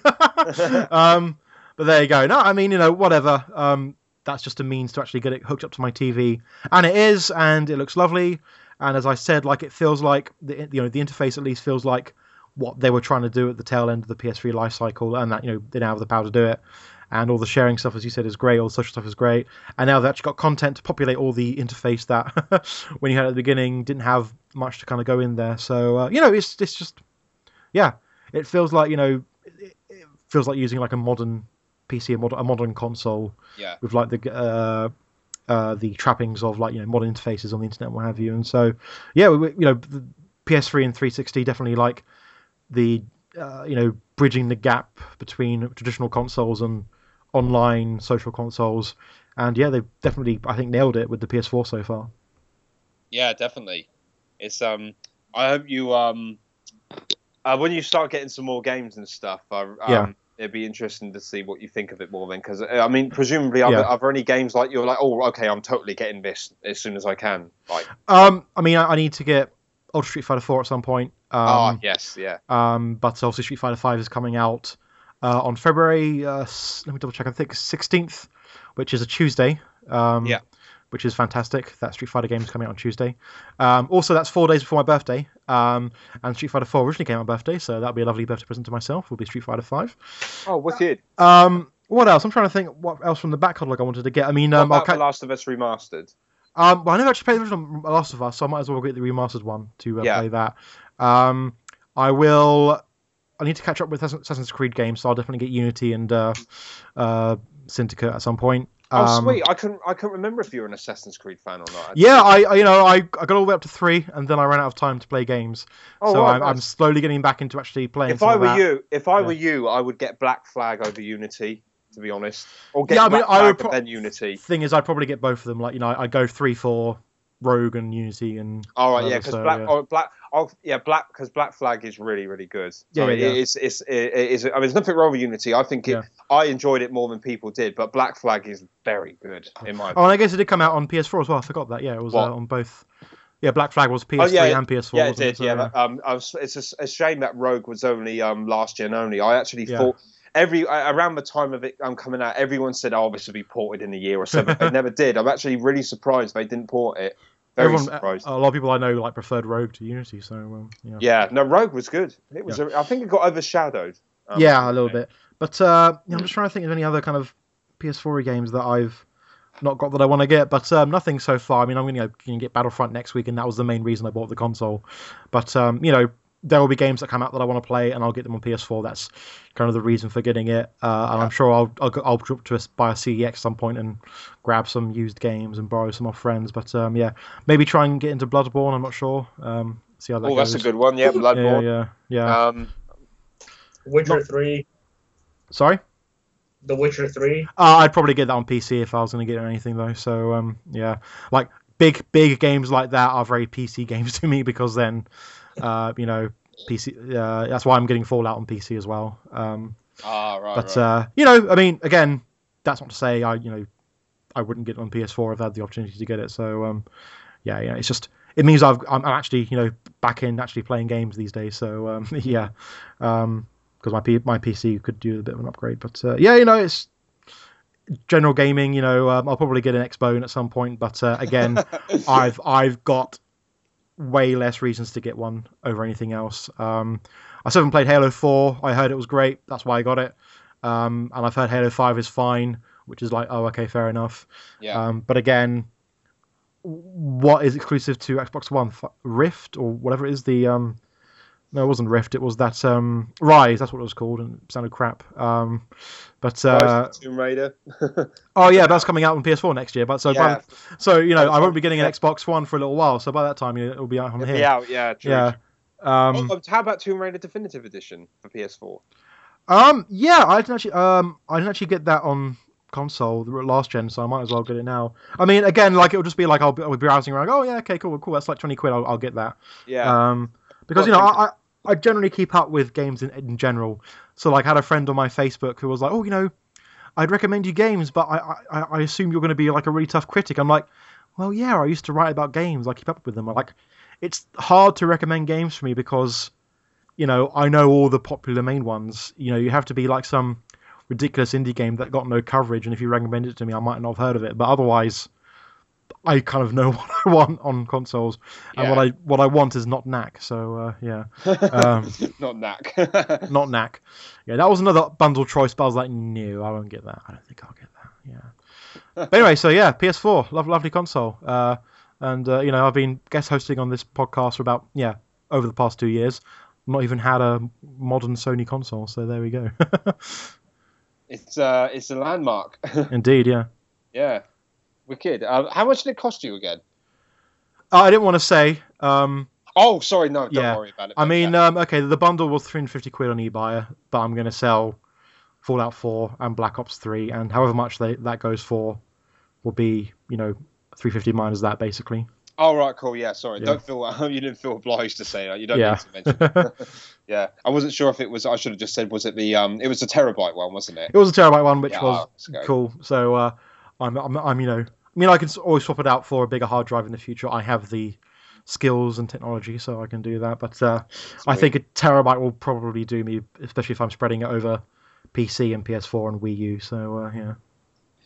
um, but there you go. No, I mean, you know, whatever. Um, that's just a means to actually get it hooked up to my TV, and it is, and it looks lovely. And as I said, like it feels like the you know the interface at least feels like what they were trying to do at the tail end of the PS3 life cycle, and that you know they now have the power to do it. And all the sharing stuff, as you said, is great. All the social stuff is great. And now they've actually got content to populate all the interface that <laughs> when you had at the beginning didn't have much to kind of go in there. So uh, you know, it's it's just yeah, it feels like you know, it, it feels like using like a modern PC, a modern, a modern console yeah. with like the uh, uh, the trappings of like you know modern interfaces on the internet, what have you. And so yeah, we, you know, the PS3 and 360 definitely like the uh, you know bridging the gap between traditional consoles and online social consoles. And yeah, they've definitely I think nailed it with the PS4 so far. Yeah, definitely. It's um. I hope you um. Uh, when you start getting some more games and stuff, uh, um, Yeah. It'd be interesting to see what you think of it more then. Because I mean, presumably, are, Yeah. there, are there any games like you're like, oh, okay, I'm totally getting this as soon as I can. Like, Um, I mean, I, I need to get Ultra Street Fighter 4 at some point. Um, ah, yes, yeah, Um, but obviously Street Fighter Five is coming out uh, on February. Uh, let me double check. I think sixteenth, which is a Tuesday. Um, Yeah. Which is fantastic. That Street Fighter game is coming out on Tuesday. Um, also, that's four days before my birthday. Um, and Street Fighter Four originally came out on my birthday, so that'll be a lovely birthday present to myself. Will be Street Fighter Five. Oh, wicked. Um, what else? I'm trying to think what else from the back catalogue I wanted to get. I mean, um, ca- The Last of Us remastered? um, well, I never actually played the original Last of Us, so I might as well get the remastered one to uh, Yeah. play that. Um, I will. I need to catch up with Assassin's Creed games, so I'll definitely get Unity and uh, uh, Syndicate at some point. Oh, Um, sweet! I couldn't, I couldn't remember if you're an Assassin's Creed fan or not. Yeah, I, I you know I, I got all the way up to three, and then I ran out of time to play games. Oh, so right, I'm, I'm slowly getting back into actually playing. If I were you, if I Yeah. were you, I would get Black Flag over Unity. To be honest, or get Yeah, I mean, Black I Flag would pro- then Unity. thing is, I'd probably get both of them. Like you know, I, I go three for Rogue and Unity and. All right, yeah, because so, Black, yeah. oh, Black, oh, yeah, Black, because Black Flag is really, really good. Yeah, I mean, yeah. It's, it's, it, it is. I mean, there's nothing wrong with Unity. I think it, Yeah. I enjoyed it more than people did, but Black Flag is very good in my. Oh, and I guess it did come out on PS4 as well. I forgot that. Yeah, it was uh, on both. Yeah, Black Flag was PS3 Oh, yeah, and PS4. yeah, it did. So, yeah, that- um, I was, it's a shame that Rogue was only um last gen only. I actually thought every around the time of it um, coming out, everyone said, "Oh, this will be ported in a year or so," but they never did. I'm actually really surprised they didn't port it. Very Everyone, surprised. a lot of people I know like preferred Rogue to Unity. So um, yeah. yeah, no, Rogue was good. It was. a- I think it got overshadowed. um, yeah, a little bit. But uh, I'm just trying to think of any other kind of PS4 games that I've not got that I want to get. But um, nothing so far. I mean, I'm going to get Battlefront next week, and that was the main reason I bought the console. But um, you know, there will be games that come out that I want to play, and I'll get them on PS4. That's kind of the reason for getting it. Uh, and I'm sure I'll I'll, go- I'll trip to a, buy a CEX at some point and grab some used games and borrow some off friends. But um, yeah, maybe try and get into Bloodborne. I'm not sure. Um, see how that Oh, goes. that's a good one. Yeah, <laughs> Yeah, Bloodborne. yeah, yeah. Um, Witcher Not- three, Sorry. The Witcher three. Uh, I'd probably get that on PC if I was going to get anything though. So um, yeah, like big big games like that are very PC <laughs> games to me because then, uh, you know, PC. Uh, that's why I'm getting Fallout on PC as well. Um, Ah, right. But right. uh, you know, I mean, again, that's not to say I, you know, I wouldn't get it on PS4 if I had the opportunity to get it. So, um, yeah, yeah, it's just it means I've I'm actually you know back in actually playing games these days. So um, <laughs> yeah, um, because my P- my PC could do a bit of an upgrade. But uh, yeah, you know, it's general gaming. You know, um, I'll probably get an Xbone at some point. But uh, again, <laughs> I've I've got way less reasons to get one over anything else. Um, I still haven't played Halo 4. I heard it was great. That's why I got it. Um, and I've heard Halo 5 is fine, which is like, oh, okay, fair enough. yeah. Um, but again, what is exclusive to Xbox One? Rift or whatever it is. The um, no, it wasn't Rift. It was that um, Rise. That's what it was called, and it sounded crap. Um, but uh, Rise of the Tomb Raider. <laughs> oh yeah, that's coming out on PS4 next year. But so yeah, by, so you know, I won't be getting an. Xbox One for a little while. So by that time, you know, it'll be out on it'll here. be out. Yeah, true. Yeah. Um, Oh, how about Tomb Raider Definitive Edition for PS4? Um, yeah, I didn't actually. Um, I didn't actually get that on console the last gen, so I might as well get it now. I mean, again, like it'll just be like I'll be, I'll be browsing around. Oh yeah, okay, cool, cool. That's like twenty quid. I'll, I'll get that. Yeah. Um, because you know, I, I I generally keep up with games in in general. So like, I had a friend on my Facebook who was like, oh, you know, I'd recommend you games, but I I, I assume you're going to be like a really tough critic. I'm like, well, yeah, I used to write about games. I keep up with them. I'm like, it's hard to recommend games for me because you know, I know all the popular main ones. You know, you have to be like some ridiculous indie game that got no coverage, and if you recommend it to me, I might not have heard of it. But otherwise, I kind of know <laughs> what I want on consoles, and what I what I want is not knack. So uh, yeah, um, <laughs> Not knack. <laughs> not knack. Yeah, that was another bundle choice, but I was like, no, I won't get that. I don't think I'll get that. Yeah. But anyway, so yeah, PS4, love, lovely console. Uh, and uh, you know, I've been guest hosting on this podcast for about yeah over the past two years. Not even had a modern Sony console, so there we go. it's uh, it's a landmark. Indeed, yeah. yeah. Wicked. Uh, how much did it cost you again? Uh, I didn't want to say. Um, Oh, sorry, no, don't Yeah. worry about it. I mean, um, okay, the bundle was 350 quid on eBay, but I'm going to sell Fallout 4 and Black Ops 3, and however much they, that goes for will be, you know, 350 minus that basically. oh, right, cool. Yeah, sorry. Yeah. Don't feel <laughs> you didn't feel obliged to say that. You don't Yeah. need to mention. it. <laughs> <laughs> yeah, I wasn't sure if it was. I should have just said, was it the um? It was a terabyte one, wasn't it? It was a terabyte one, which Yeah, was oh, cool. So uh, I'm, I'm, I'm, you know, I mean, I can always swap it out for a bigger hard drive in the future. I have the skills and technology, so I can do that. But uh, I think a terabyte will probably do me, especially if I'm spreading it over PC and PS4 and Wii U. So uh, yeah,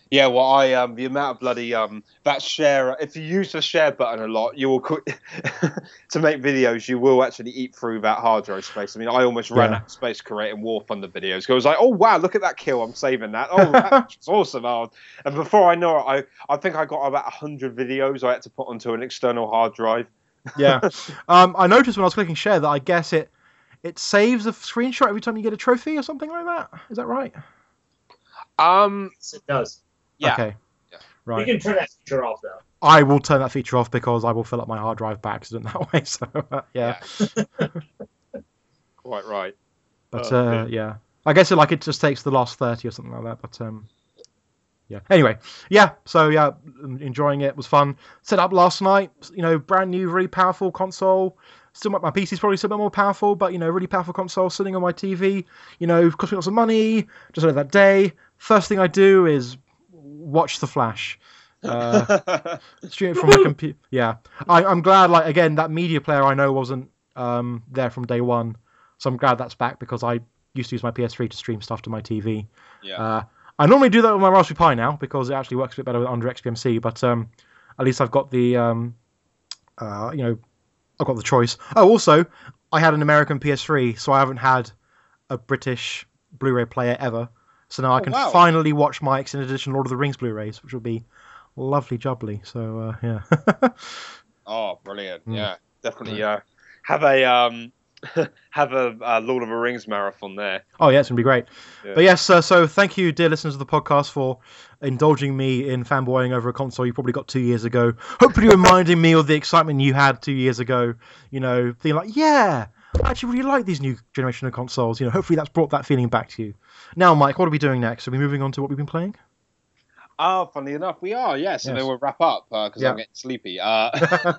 Yeah, well, I um the amount of bloody um that share if you use the share button a lot, you will qu- <laughs> to make videos. You will actually eat through that hard drive space. I mean, I almost ran Yeah. out of space creating War Thunder videos. I was like, oh wow, look at that kill! I'm saving that. Oh, that's <laughs> awesome! Oh. And before I know it, I I think I got about hundred videos I had to put onto an external hard drive. yeah. <laughs> um, I noticed when I was clicking share that I guess it it saves a screenshot every time you get a trophy or something like that. Is that right? Um, Yes, it does. Yeah, Okay. Yeah. You can turn that feature off though. I will turn that feature off because I will fill up my hard drive by accident that <laughs> way. So uh, yeah. <laughs> quite right. But Oh, uh, okay. yeah, I guess it like it just takes the last thirty or something like that. But um, yeah. Anyway, yeah. So yeah, enjoying it was fun. Set up last night. You know, brand new, really powerful console. Still, my my is probably still a bit more powerful, but you know, really powerful console sitting on my TV. You know, cost me lots of money. Just like that day. First thing I do is watch The Flash. Uh, <laughs> stream it from my computer. Yeah, I, I'm glad. Like again, that media player I know wasn't um, there from day one, so I'm glad that's back because I used to use my PS3 to stream stuff to my TV. yeah. Uh, I normally do that with my Raspberry Pi now because it actually works a bit better with, under XBMC. But um, at least I've got the um, uh, you know I've got the choice. Oh, also I had an American PS3, so I haven't had a British Blu-ray player ever. So now I Oh, can wow. finally watch my extended edition Lord of the Rings Blu-rays, which will be lovely jubbly. So uh, yeah. <laughs> Oh, brilliant! Mm. Yeah, definitely. Uh, have a um, <laughs> have a uh, Lord of the Rings marathon there. Oh yeah, it's gonna be great. Yeah. But yes, uh, so thank you, dear listeners of the podcast, for indulging me in fanboying over a console you probably got two years ago. Hopefully, <laughs> reminding me of the excitement you had two years ago. You know, feeling like, yeah, I actually really like these new generation of consoles. You know, hopefully that's brought that feeling back to you. Now, Mike, what are we doing next? Are we moving on to what we've been playing? Oh, funny enough, we are. Yeah, so Yes. then we'll wrap up because Yeah. I'm getting sleepy. Uh,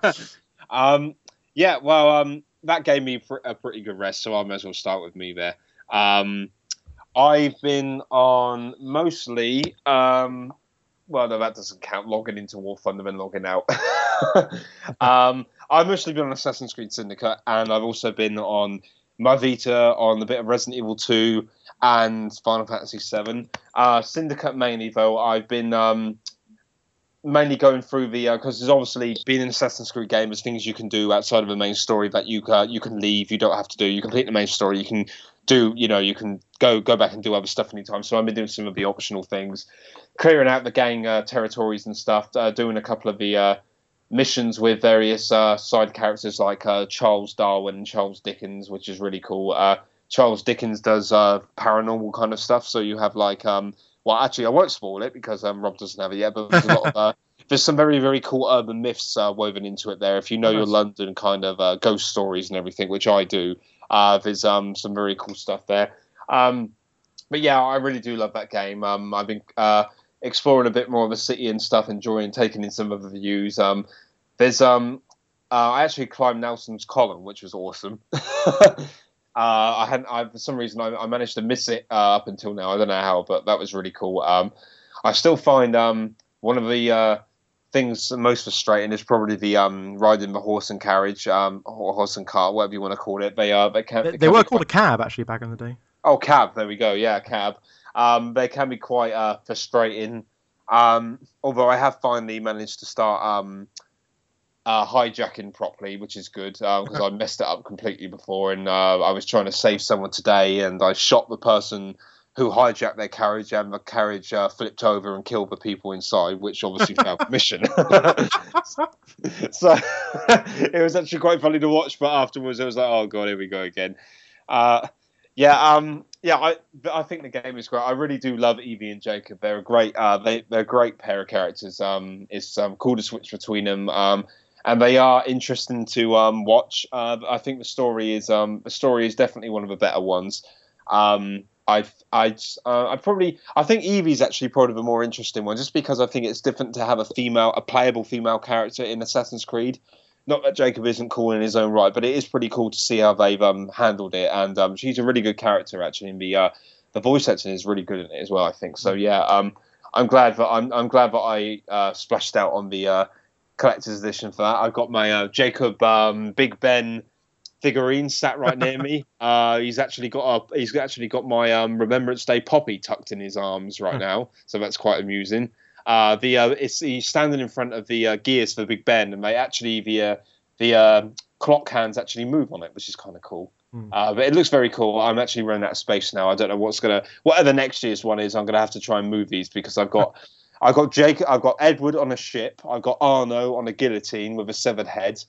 <laughs> <laughs> um, yeah, well, um, that gave me pr- a pretty good rest, so I may as well start with me there. Um, I've been on mostly. Um, well, no, that doesn't count. Logging into War Thunder and logging out. <laughs> um, I've mostly been on Assassin's Creed Syndicate, and I've also been on my Vita on a bit of Resident Evil 2 and Final Fantasy 7. Uh, Syndicate mainly, though, I've been um, mainly going through the because there's obviously being an Assassin's Creed game, there's things you can do outside of the main story that you uh, you can leave. You don't have to do. You complete the main story. You can do. You know, you can go go back and do other stuff anytime. So I've been doing some of the optional things, clearing out the gang uh, territories and stuff. Uh, doing a couple of the uh, missions with various uh, side characters like uh, Charles Darwin and Charles Dickens, which is really cool. Charles Dickens does paranormal kind of stuff. So you have like um, well, actually, I won't spoil it because um, Rob doesn't have it yet. But there's a lot of <laughs> uh, there's some very very cool urban myths uh, woven into it there. If you know your London kind of uh, ghost stories and everything, which I do, uh, there's um, some very cool stuff there. Um, but yeah, I really do love that game. Um, I've been uh, exploring a bit more of the city and stuff, enjoying taking in some of the views. Um, there's um, uh, I actually climbed Nelson's Column, which was awesome. <laughs> Uh, I hadn't. I, for some reason, I, I managed to miss it uh, up until now. I don't know how, but that was really cool. Um, I still find um, one of the uh, things most frustrating is probably the um, riding the horse and carriage, um, or horse and cart, whatever you want to call it. They uh, they can. They, they were called a cab actually back in the day. Oh, cab. There we go. Yeah, cab. Um, they can be quite uh, frustrating. Um, although I have finally managed to start um, uh, hijacking properly, which is good because uh, I messed it up completely before. And uh, I was trying to save someone today, and I shot the person who hijacked their carriage, and the carriage uh, flipped over and killed the people inside, which obviously failed the mission. so <laughs> it was actually quite funny to watch, but afterwards it was like, oh god, here we go again. Uh, yeah, um, yeah, I I think the game is great. I really do love Evie and Jacob. They're a great uh, they they're a great pair of characters. Um, it's um, cool to switch between them. Um, and they are interesting to um, watch. Uh, I think the story is um, the story is definitely one of the better ones. Um, I I uh, I probably I think Evie's actually probably the more interesting one, just because I think it's different to have a female, a playable female character in Assassin's Creed. Not that Jacob isn't cool in his own right, but it is pretty cool to see how they've um, handled it, and um, she's a really good character actually. In the uh, the voice acting is really good in it as well, I think. So yeah, um, I'm glad that I'm I'm glad that I uh, splashed out on the uh, collector's edition for that. I've got my uh, Jacob um, Big Ben figurine sat right near me. <laughs> Uh, he's actually got a, he's actually got my um, Remembrance Day poppy tucked in his arms right hmm. now, so that's quite amusing. Uh, the uh, he's standing in front of the uh, gears for Big Ben, and they actually the uh, the uh, clock hands actually move on it, which is kind of cool. Mm. but it looks very cool. I'm actually running out of space now. I don't know what's gonna whatever next year's one is. I'm gonna have to try and move these because I've got <laughs> I've got Jake. I've got Edward on a ship. I've got Arno on a guillotine with a severed head,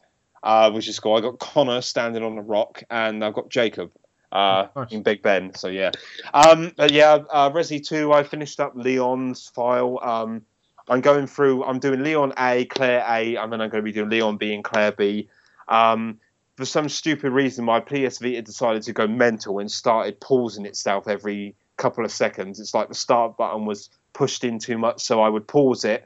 uh, which is cool. I've got Connor standing on a rock, and I've got Jacob uh, nice. in Big Ben. So yeah, um, but yeah, uh, Resi two. I finished up Leon's file. Um, I'm going through. I'm doing Leon A, Claire A, and then I'm going to be doing Leon B and Claire B. Um, for some stupid reason, my PS Vita decided to go mental and started pausing itself every couple of seconds. It's like the start button was pushed in too much, so I would pause it.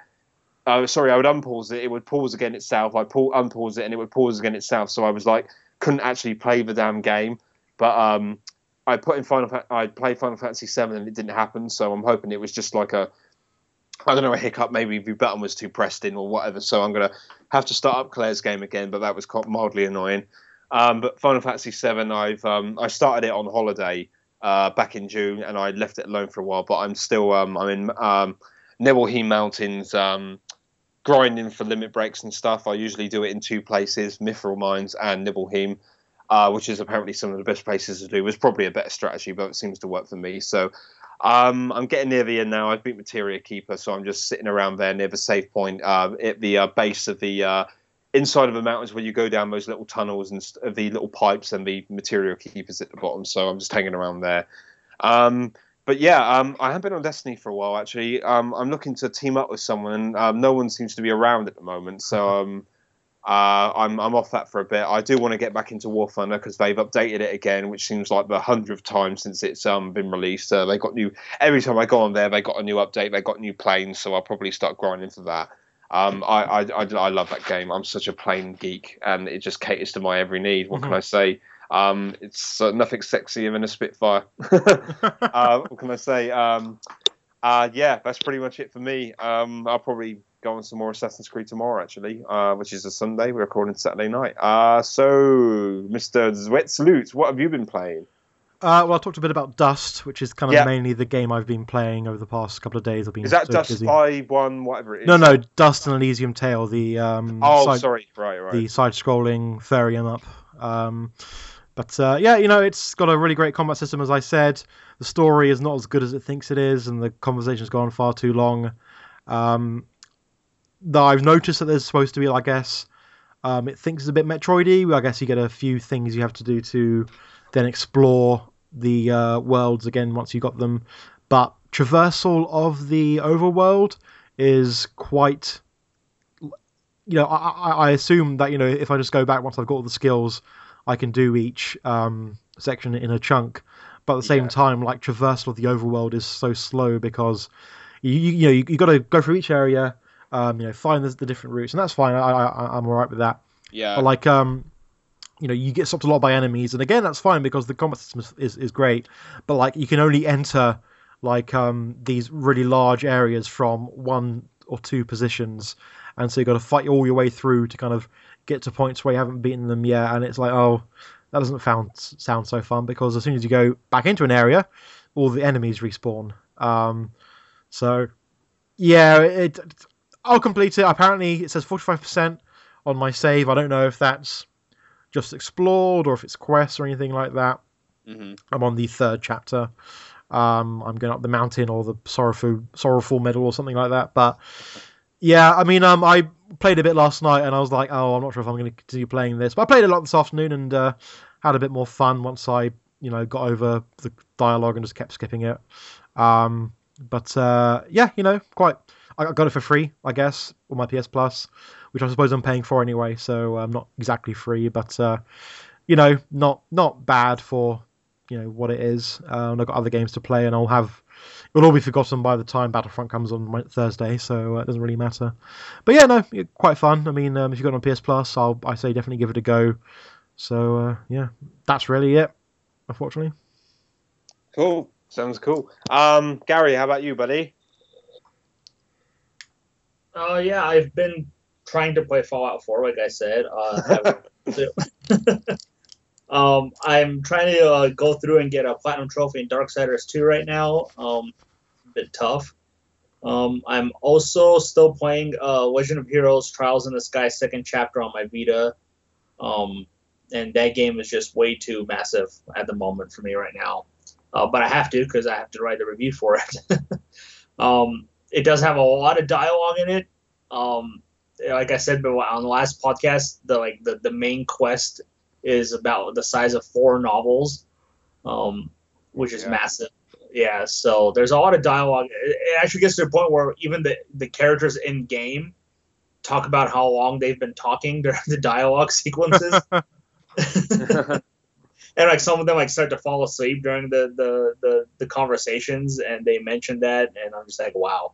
Uh, sorry, I would unpause it. It would pause again itself. I pull unpause it, and it would pause again itself. So I was like, couldn't actually play the damn game. But um, I put in Final. I played Final Fantasy Seven, and it didn't happen. So I'm hoping it was just like a, I don't know, a hiccup. Maybe the button was too pressed in or whatever. So I'm gonna have to start up Claire's game again. But that was mildly annoying. Um, but Final Fantasy Seven, I've um, I started it on holiday uh, back in June, and I left it alone for a while. But I'm still um, I'm in um, Nibelheim Mountains, um, grinding for limit breaks and stuff. I usually do it in two places: Mithril Mines and Nibelheim, uh, which is apparently some of the best places to do. Was probably a better strategy, but it seems to work for me. So. Um, I'm getting near the end now. I've beat Materia Keeper, so I'm just sitting around there near the safe point uh, at the uh, base of the uh, inside of the mountains where you go down those little tunnels and st- the little pipes and the Materia Keeper's at the bottom. So I'm just hanging around there. Um, but yeah, um, I have been on Destiny for a while actually. Um, I'm looking to team up with someone. Um, no one seems to be around at the moment, so um, uh, I'm I'm off that for a bit. I do want to get back into War Thunder because they've updated it again, which seems like the hundredth time since it's um, been released. Uh, they got new every time I go on there, they got a new update. They got new planes, so I'll probably start grinding for that. Um, I, I, I, I, love that game. I'm such a plane geek, and it just caters to my every need. What mm-hmm. can I say? Um, it's uh, nothing sexier than a Spitfire. <laughs> uh, what can I say? Um, uh, yeah, that's pretty much it for me. Um, I'll probably go on some more Assassin's Creed tomorrow, actually, uh, which is a Sunday. We're recording Saturday night. Uh, so, Mr. Zwetsloot, what have you been playing? Uh, well, I talked a bit about Dust, which is kind of Yeah. mainly the game I've been playing over the past couple of days. I've been Is that so Dust busy. 5 1, whatever it is? No, no, Dust and Elysian Tail, the um, Oh, side, sorry. Right, right. the side-scrolling furry 'em up. Um, but uh, yeah, you know, it's got a really great combat system, as I said. The story is not as good as it thinks it is, and the conversation's gone far too long. Um, though I've noticed that there's supposed to be, I guess, um, it thinks it's a bit Metroidy. I guess you get a few things you have to do to then explore the uh, worlds again once you got them. But traversal of the overworld is quite you know, I, I, I assume that you know if I just go back once I've got all the skills, I can do each um, section in a chunk. But at the same Yeah. time, like traversal of the overworld is so slow because you you, you know you, you got to go through each area, um, you know, find the, the different routes, and that's fine. I, I I'm alright with that. yeah. But like um, you know, you get stopped a lot by enemies, and again that's fine because the combat system is, is, is great. But like you can only enter like um these really large areas from one or two positions, and so you got to fight all your way through to kind of get to points where you haven't beaten them yet, and it's like oh that doesn't sound sound so fun because as soon as you go back into an area, all the enemies respawn. Um, so yeah, it, I'll complete it. Apparently, it says forty five percent on my save. I don't know if that's just explored or if it's quests or anything like that. hmm I'm on the third chapter. Um, I'm going up the mountain or the sorrowful sorrowful medal or something like that. But yeah, I mean, um, I played a bit last night and I was like, oh, I'm not sure if I'm going to continue playing this. But I played a lot this afternoon and uh, had a bit more fun once I, you know, got over the dialogue and just kept skipping it. Um, but uh, yeah, you know, quite. I got it for free, I guess, on my PS Plus, which I suppose I'm paying for anyway. So I'm not exactly free, but uh, you know, not not bad for you know what it is. Uh, and I've got other games to play, and I'll have it'll all be forgotten by the time Battlefront comes on Thursday, so uh, it doesn't really matter. But yeah, no, quite fun. I mean, um, if you got it on PS Plus, I'll I say definitely give it a go. So uh, yeah, that's really it. Unfortunately, Cool. Sounds cool. Um, Gary, how about you, buddy? Uh, yeah, I've been trying to play Fallout 4, like I said. Uh, haven't- <laughs> <laughs> um, I'm trying to uh, go through and get a platinum trophy in Darksiders 2 right now. Um, a bit tough. Um, I'm also still playing uh, Legend of Heroes Trials in the Sky second chapter on my Vita. Um, and that game is just way too massive at the moment for me right now. Uh, but I have to because I have to write the review for it. <laughs> um, it does have a lot of dialogue in it. Um, like I said but on the last podcast, the like the, the main quest is about the size of four novels, um, which is Yeah. massive. Yeah, so there's a lot of dialogue. It, it actually gets to the point where even the, the characters in game talk about how long they've been talking <laughs> during the dialogue sequences. <laughs> <laughs> and like some of them like start to fall asleep during the the the, the conversations and they mention that and i'm just like wow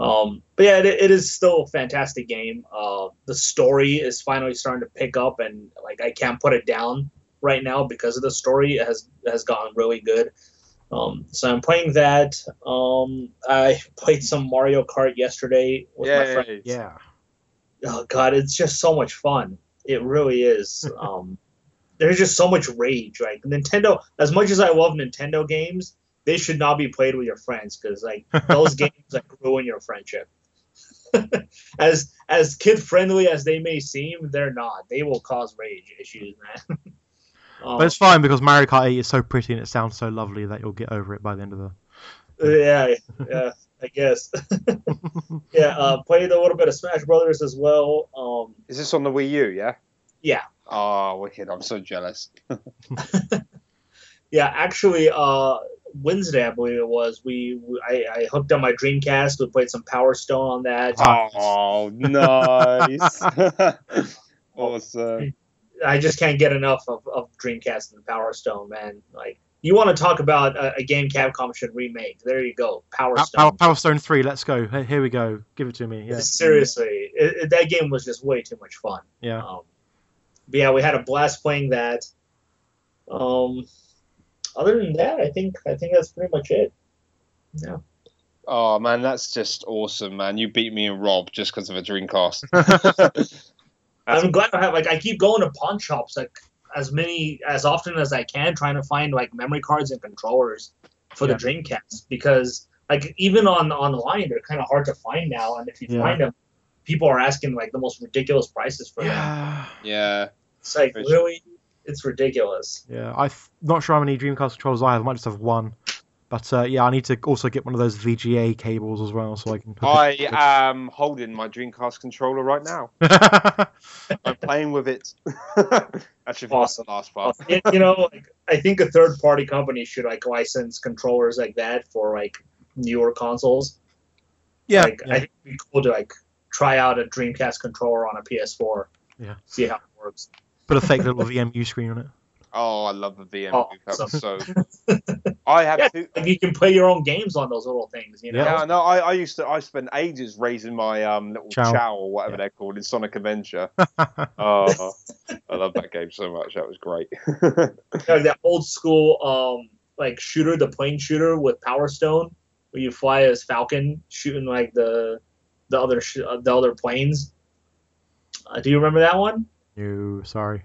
um but yeah it, it is still a fantastic game. Uh the story is finally starting to pick up and like i can't put it down right now because of the story. It has has gotten really good. Um so i'm playing that. Um i <laughs> played some mario kart yesterday with my friend Yay. yeah. oh god it's just so much fun. It really is. <laughs> Um there's just so much rage. Like nintendo as much as i love nintendo games they should not be played with your friends because like those <laughs> games like ruin your friendship <laughs> as as kid friendly as they may seem they're not they will cause rage issues man um, <laughs> But it's fine because Mario Kart 8 is so pretty and it sounds so lovely that you'll get over it by the end of the. yeah yeah i guess yeah uh played a little bit of smash brothers as well um Is this on the Wii U? Yeah. Yeah. Oh, wicked! I'm so jealous. Yeah, actually, uh, Wednesday I believe it was. We, we I, I hooked up my Dreamcast. We played some Power Stone on that. Oh, nice. <laughs> awesome. I just can't get enough of, of Dreamcast and Power Stone, man. Like, you want to talk about a, a game Capcom should remake? There you go, Power Power, Stone. Power Stone 3, let's go. Here we go. Give it to me. Yeah. Seriously, it, it- that game was just way too much fun. Yeah. Um, but yeah, we had a blast playing that. Um, other than that, I think I think that's pretty much it. Yeah. Oh man, that's just awesome, man. You beat me and Rob just because of a Dreamcast. <laughs> I'm glad I have like I keep going to pawn shops like as many as often as I can, trying to find like memory cards and controllers for Yeah. the Dreamcast because like even on online they're kind of hard to find now, and if you Yeah. find them, people are asking like the most ridiculous prices for them. Yeah. yeah. It's like really, it's ridiculous. Yeah, I'm not sure how many Dreamcast controllers I have. I might just have one. But uh, yeah, I need to also get one of those VGA cables as well, so I can. hook I it- am holding my Dreamcast controller right now. <laughs> I'm playing with it. <laughs> Actually, for Awesome. the last part. you, you know, like, I think a third party company should like license controllers like that for like newer consoles. yeah, like yeah. I think it'd be cool to like try out a Dreamcast controller on a PS4. Yeah. See how it works. Put a fake little VMU screen on it. Oh, I love the VM. Oh, that was so. so- I have Yeah, two. like you can play your own games on those little things. You know. Yeah, no, I, I used to. I spent ages raising my um little Chow. chow, or whatever Yeah. they're called in Sonic Adventure. <laughs> oh, I love that game so much. That was great. <laughs> Like that old school um like shooter, the plane shooter with Power Stone, where you fly as Falcon shooting like the the other sh- uh, the other planes. Uh, do you remember that one? No, sorry.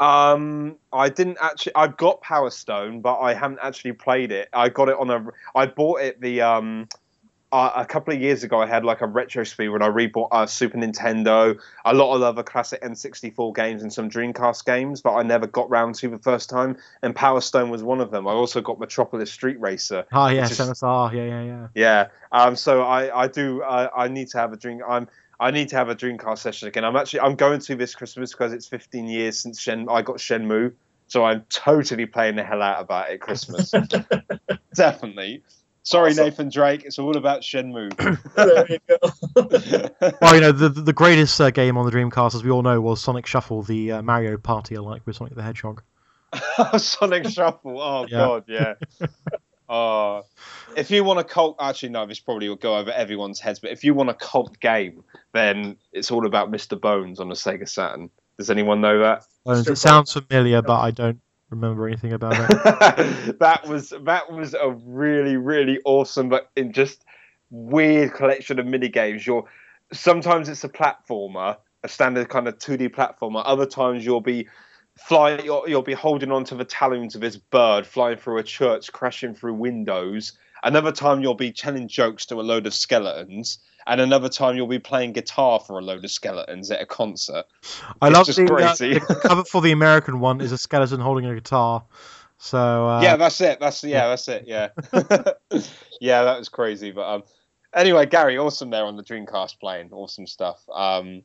Um, I didn't actually. I got Power Stone, but I haven't actually played it. I got it on a. I bought it the um. Uh, a couple of years ago, I had like a retro speed when I rebought uh, Super Nintendo, a lot of other classic N64 games and some Dreamcast games, but I never got round to the first time. And Power Stone was one of them. I also got Metropolis Street Racer. Ah, yeah, is- MSR. Yeah, yeah, yeah. Yeah. Um. So I I do I I need to have a drink. I'm I need to have a Dreamcast session again. I'm actually I'm going to this Christmas because it's 15 years since Shen I got Shenmue. So I'm totally playing the hell out about it Christmas. <laughs> Definitely. Sorry, Awesome. Nathan Drake. It's all about Shenmue. <laughs> there you go. <laughs> Well, you know, the the greatest uh, game on the Dreamcast, as we all know, was Sonic Shuffle, the uh, Mario Party alike with Sonic the Hedgehog. Sonic Shuffle. Oh Yeah. God, yeah. Oh, if you want a cult, actually no, this probably will go over everyone's heads. But if you want a cult game, then it's all about Mr. Bones on the Sega Saturn. Does anyone know that? Uh, Mr. it sounds familiar, but I don't remember anything about it. <laughs> that was that was a really really awesome, but in just weird collection of mini games. You're sometimes it's a platformer, a standard kind of 2D platformer. Other times you'll be flying, you'll, you'll be holding onto the talons of this bird, flying through a church, crashing through windows. Another time you'll be telling jokes to a load of skeletons. And another time you'll be playing guitar for a load of skeletons at a concert. I It's love just the, uh, the <laughs> cover for the American one is a skeleton holding a guitar. So uh, yeah, that's it. That's yeah, that's it. Yeah, <laughs> yeah, that was crazy. But um, anyway, Gary, awesome there on the Dreamcast playing, awesome stuff. Um,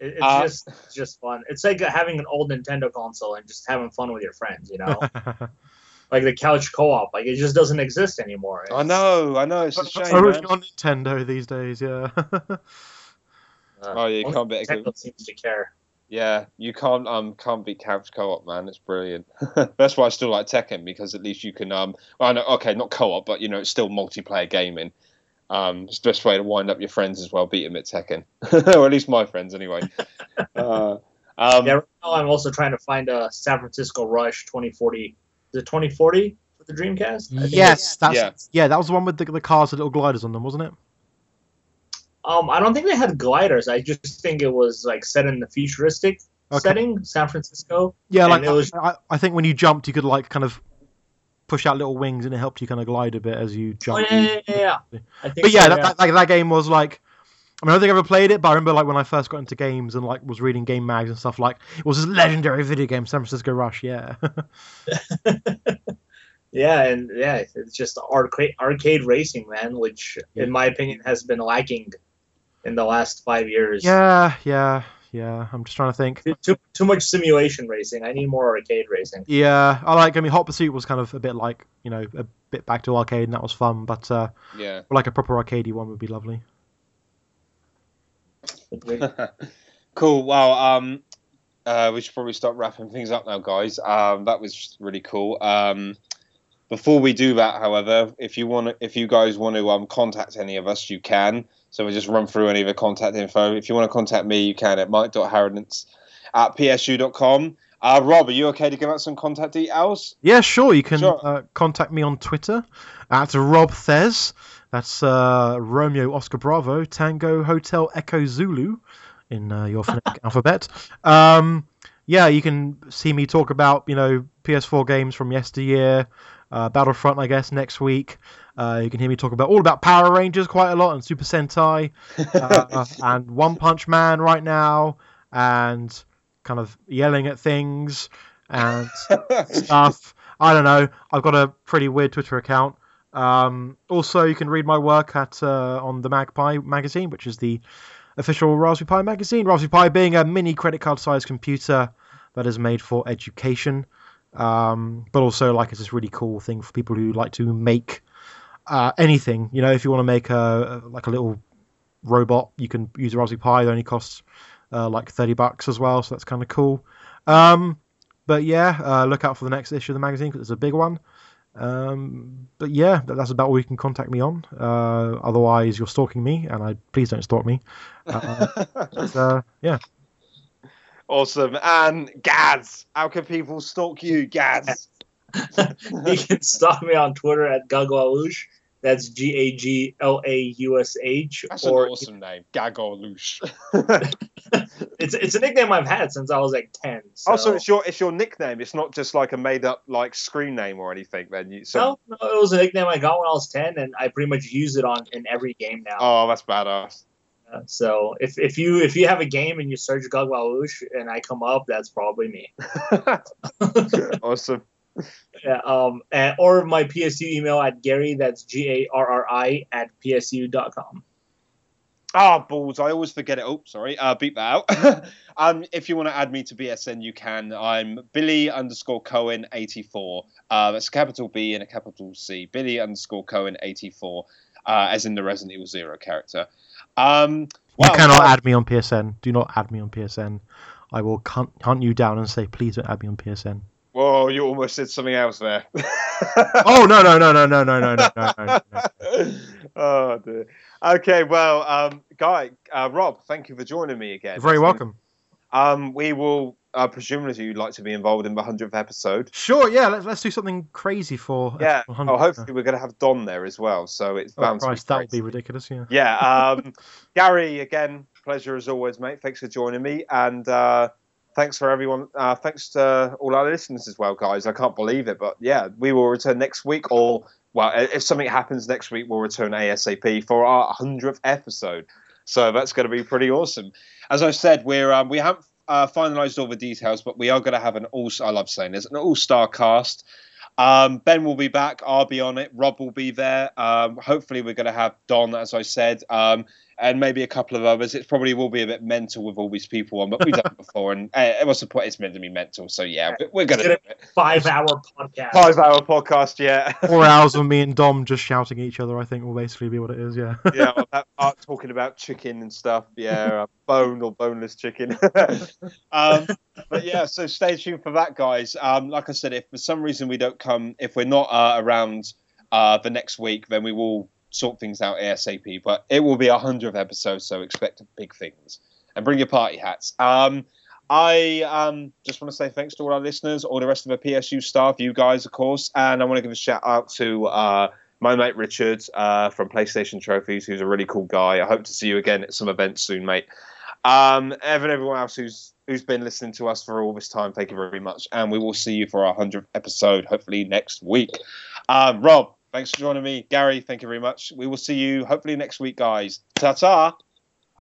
It, it's Uh, just just fun. It's like having an old Nintendo console and just having fun with your friends. You know, <laughs> like the couch co-op. Like it just doesn't exist anymore. I know, I know, it's a shame. Only Man. on Nintendo these days, yeah. <laughs> Oh, you Only can't be. Nintendo seems to care. Yeah, you can't um can't beat couch co-op, man. It's brilliant. <laughs> That's why I still like Tekken because at least you can um. Well, no, okay, not co-op, but you know it's still multiplayer gaming. Um, it's the best way to wind up your friends as well. Beat them at Tekken, <laughs> or at least my friends anyway. <laughs> uh, um, yeah, right now I'm also trying to find a San Francisco Rush 2040. Is it 2040 for the Dreamcast? Yes, that's Yeah. yeah. That was the one with the, the cars with little gliders on them, wasn't it? Um, I don't think they had gliders. I just think it was like set in the futuristic Okay. setting, San Francisco. Yeah, like it was- I, I think when you jumped, you could like kind of push out little wings, and it helped you kind of glide a bit as you Oh, yeah, yeah, yeah, yeah. But yeah, so, that, that, like, that game was like. I mean, I don't think I ever played it, but I remember like when I first got into games and like was reading game mags and stuff. Like it was this legendary video game, San Francisco Rush. Yeah, <laughs> yeah, and yeah, it's just arcade arcade racing, man, which in my opinion has been lacking in the last five years. yeah, yeah, yeah. I'm just trying to think. Too, too, too much simulation racing. I need more arcade racing. Yeah, I like. I mean, Hot Pursuit was kind of a bit like you know a bit back to arcade, and that was fun. But uh, yeah. like a proper arcadey one would be lovely. <laughs> cool. Well, um, uh, we should probably start wrapping things up now, guys. Um, that was really cool. Um, before we do that, however, if you want, if you guys want to um, contact any of us, you can. So we just run through any of the contact info. If you want to contact me, you can at mike.harrodance at psu.com. Uh, Rob, are you okay to give out some contact details? Yeah, sure. You can Sure. Uh, contact me on Twitter at Rob Thez. That's uh, Romeo Oscar Bravo Tango Hotel Echo Zulu in uh, your phonetic <laughs> alphabet. Um, yeah, you can see me talk about you know PS4 games from yesteryear, uh, Battlefront, I guess next week. Uh, you can hear me talk about all about Power Rangers quite a lot and Super Sentai <laughs> uh, and One Punch Man right now and kind of yelling at things and stuff. I don't know. I've got a pretty weird Twitter account. Um, also, you can read my work at uh, on the MagPi magazine, which is the official Raspberry Pi magazine. Raspberry Pi being a mini credit card sized computer that is made for education, um, but also like it's this really cool thing for people who like to make uh, anything. You know, if you want to make a like a little robot, you can use a Raspberry Pi. It only costs uh, like thirty bucks as well, so that's kind of cool. Um, but yeah, uh, look out for the next issue of the magazine because it's a big one. Um, but yeah, that, that's about all you can contact me on. Uh, otherwise, you're stalking me, and I please don't stalk me. Uh, but, uh, yeah, awesome. And Gaz, how can people stalk you, Gaz? <laughs> you can stalk me on Twitter at Gaglaush. That's G A G L A U S H. That's an awesome name, Gaglaush. <laughs> it's it's a nickname I've had since I was like ten. So. Oh, so it's your it's your nickname. It's not just like a made up like screen name or anything. Then you so no, no, it was a nickname I got when I was ten, and I pretty much use it on in every game now. oh, that's badass. Uh, so if, if you if you have a game and you search Gaglaush and I come up, that's probably me. <laughs> awesome. Yeah, um, and, or my PSU email at Gary. That's G A R R I at psu.com. Ah, balls! I always forget it. Oh, sorry. Uh, beat that out. <laughs> um, if you want to add me to PSN, you can. I'm Billy underscore Coen eighty four. Uh, that's a capital B and a capital C. Billy underscore Coen eighty four, uh, as in the Resident Evil Zero character. Um, you cannot uh, add me on PSN. Do not add me on PSN. I will hunt, hunt you down and say, please don't add me on PSN. Whoa, you almost said something else there. Oh no no no no no no no no no no. no. oh dear. Okay, well, um, Guy, uh, Rob, thank you for joining me again. You're very It's been- welcome. Um, we will, uh, presumably, you'd like to be involved in the hundredth episode. Sure, yeah. Let's let's do something crazy for. Yeah. episode 100. Oh, hopefully, we're going to have Don there as well. So it's Oh, bound Christ, to that would be ridiculous. Yeah. Yeah. Um, Gary, again, pleasure as always, mate. Thanks for joining me, and uh, thanks for everyone. Uh, thanks to all our listeners as well, guys. I can't believe it, but yeah, we will return next week, or well, if something happens next week, we'll return ASAP for our hundredth episode. So that's going to be pretty awesome. As I said, we're um, we haven't uh, finalised all the details, but we are going to have an all. I love saying this, an all-star cast. Um, ben will be back. I'll be on it. Rob will be there. Um, hopefully, we're going to have Don, as I said, um, and maybe a couple of others. It probably will be a bit mental with all these people on, but we've done it <laughs> before, and uh, what's the point? It's meant to be mental, so yeah, we- we're going to do It's. Five hour podcast. Five-hour podcast, yeah. Four hours of me and Dom just shouting at each other. I think will basically be what it is. Yeah. yeah, well, that, <laughs> uh, talking about chicken and stuff. Yeah, uh, bone or boneless chicken. <laughs> um, but yeah, so stay tuned for that, guys. Um, like I said, if for some reason we don't come, if we're not uh, around uh, the next week, then we will sort things out ASAP. But it will be a hundredth episode, so expect big things and bring your party hats. Um, I um, just want to say thanks to all our listeners, all the rest of the PSU staff, you guys, of course, and I want to give a shout out to uh, my mate Richard uh, from PlayStation Trophies, who's a really cool guy. I hope to see you again at some events soon, mate. Um, Evan, everyone else who's who's been listening to us for all this time, thank you very much, and we will see you for our hundredth episode, hopefully next week. Um, Rob, thanks for joining me. Gary, thank you very much. We will see you hopefully next week, guys. Ta ta.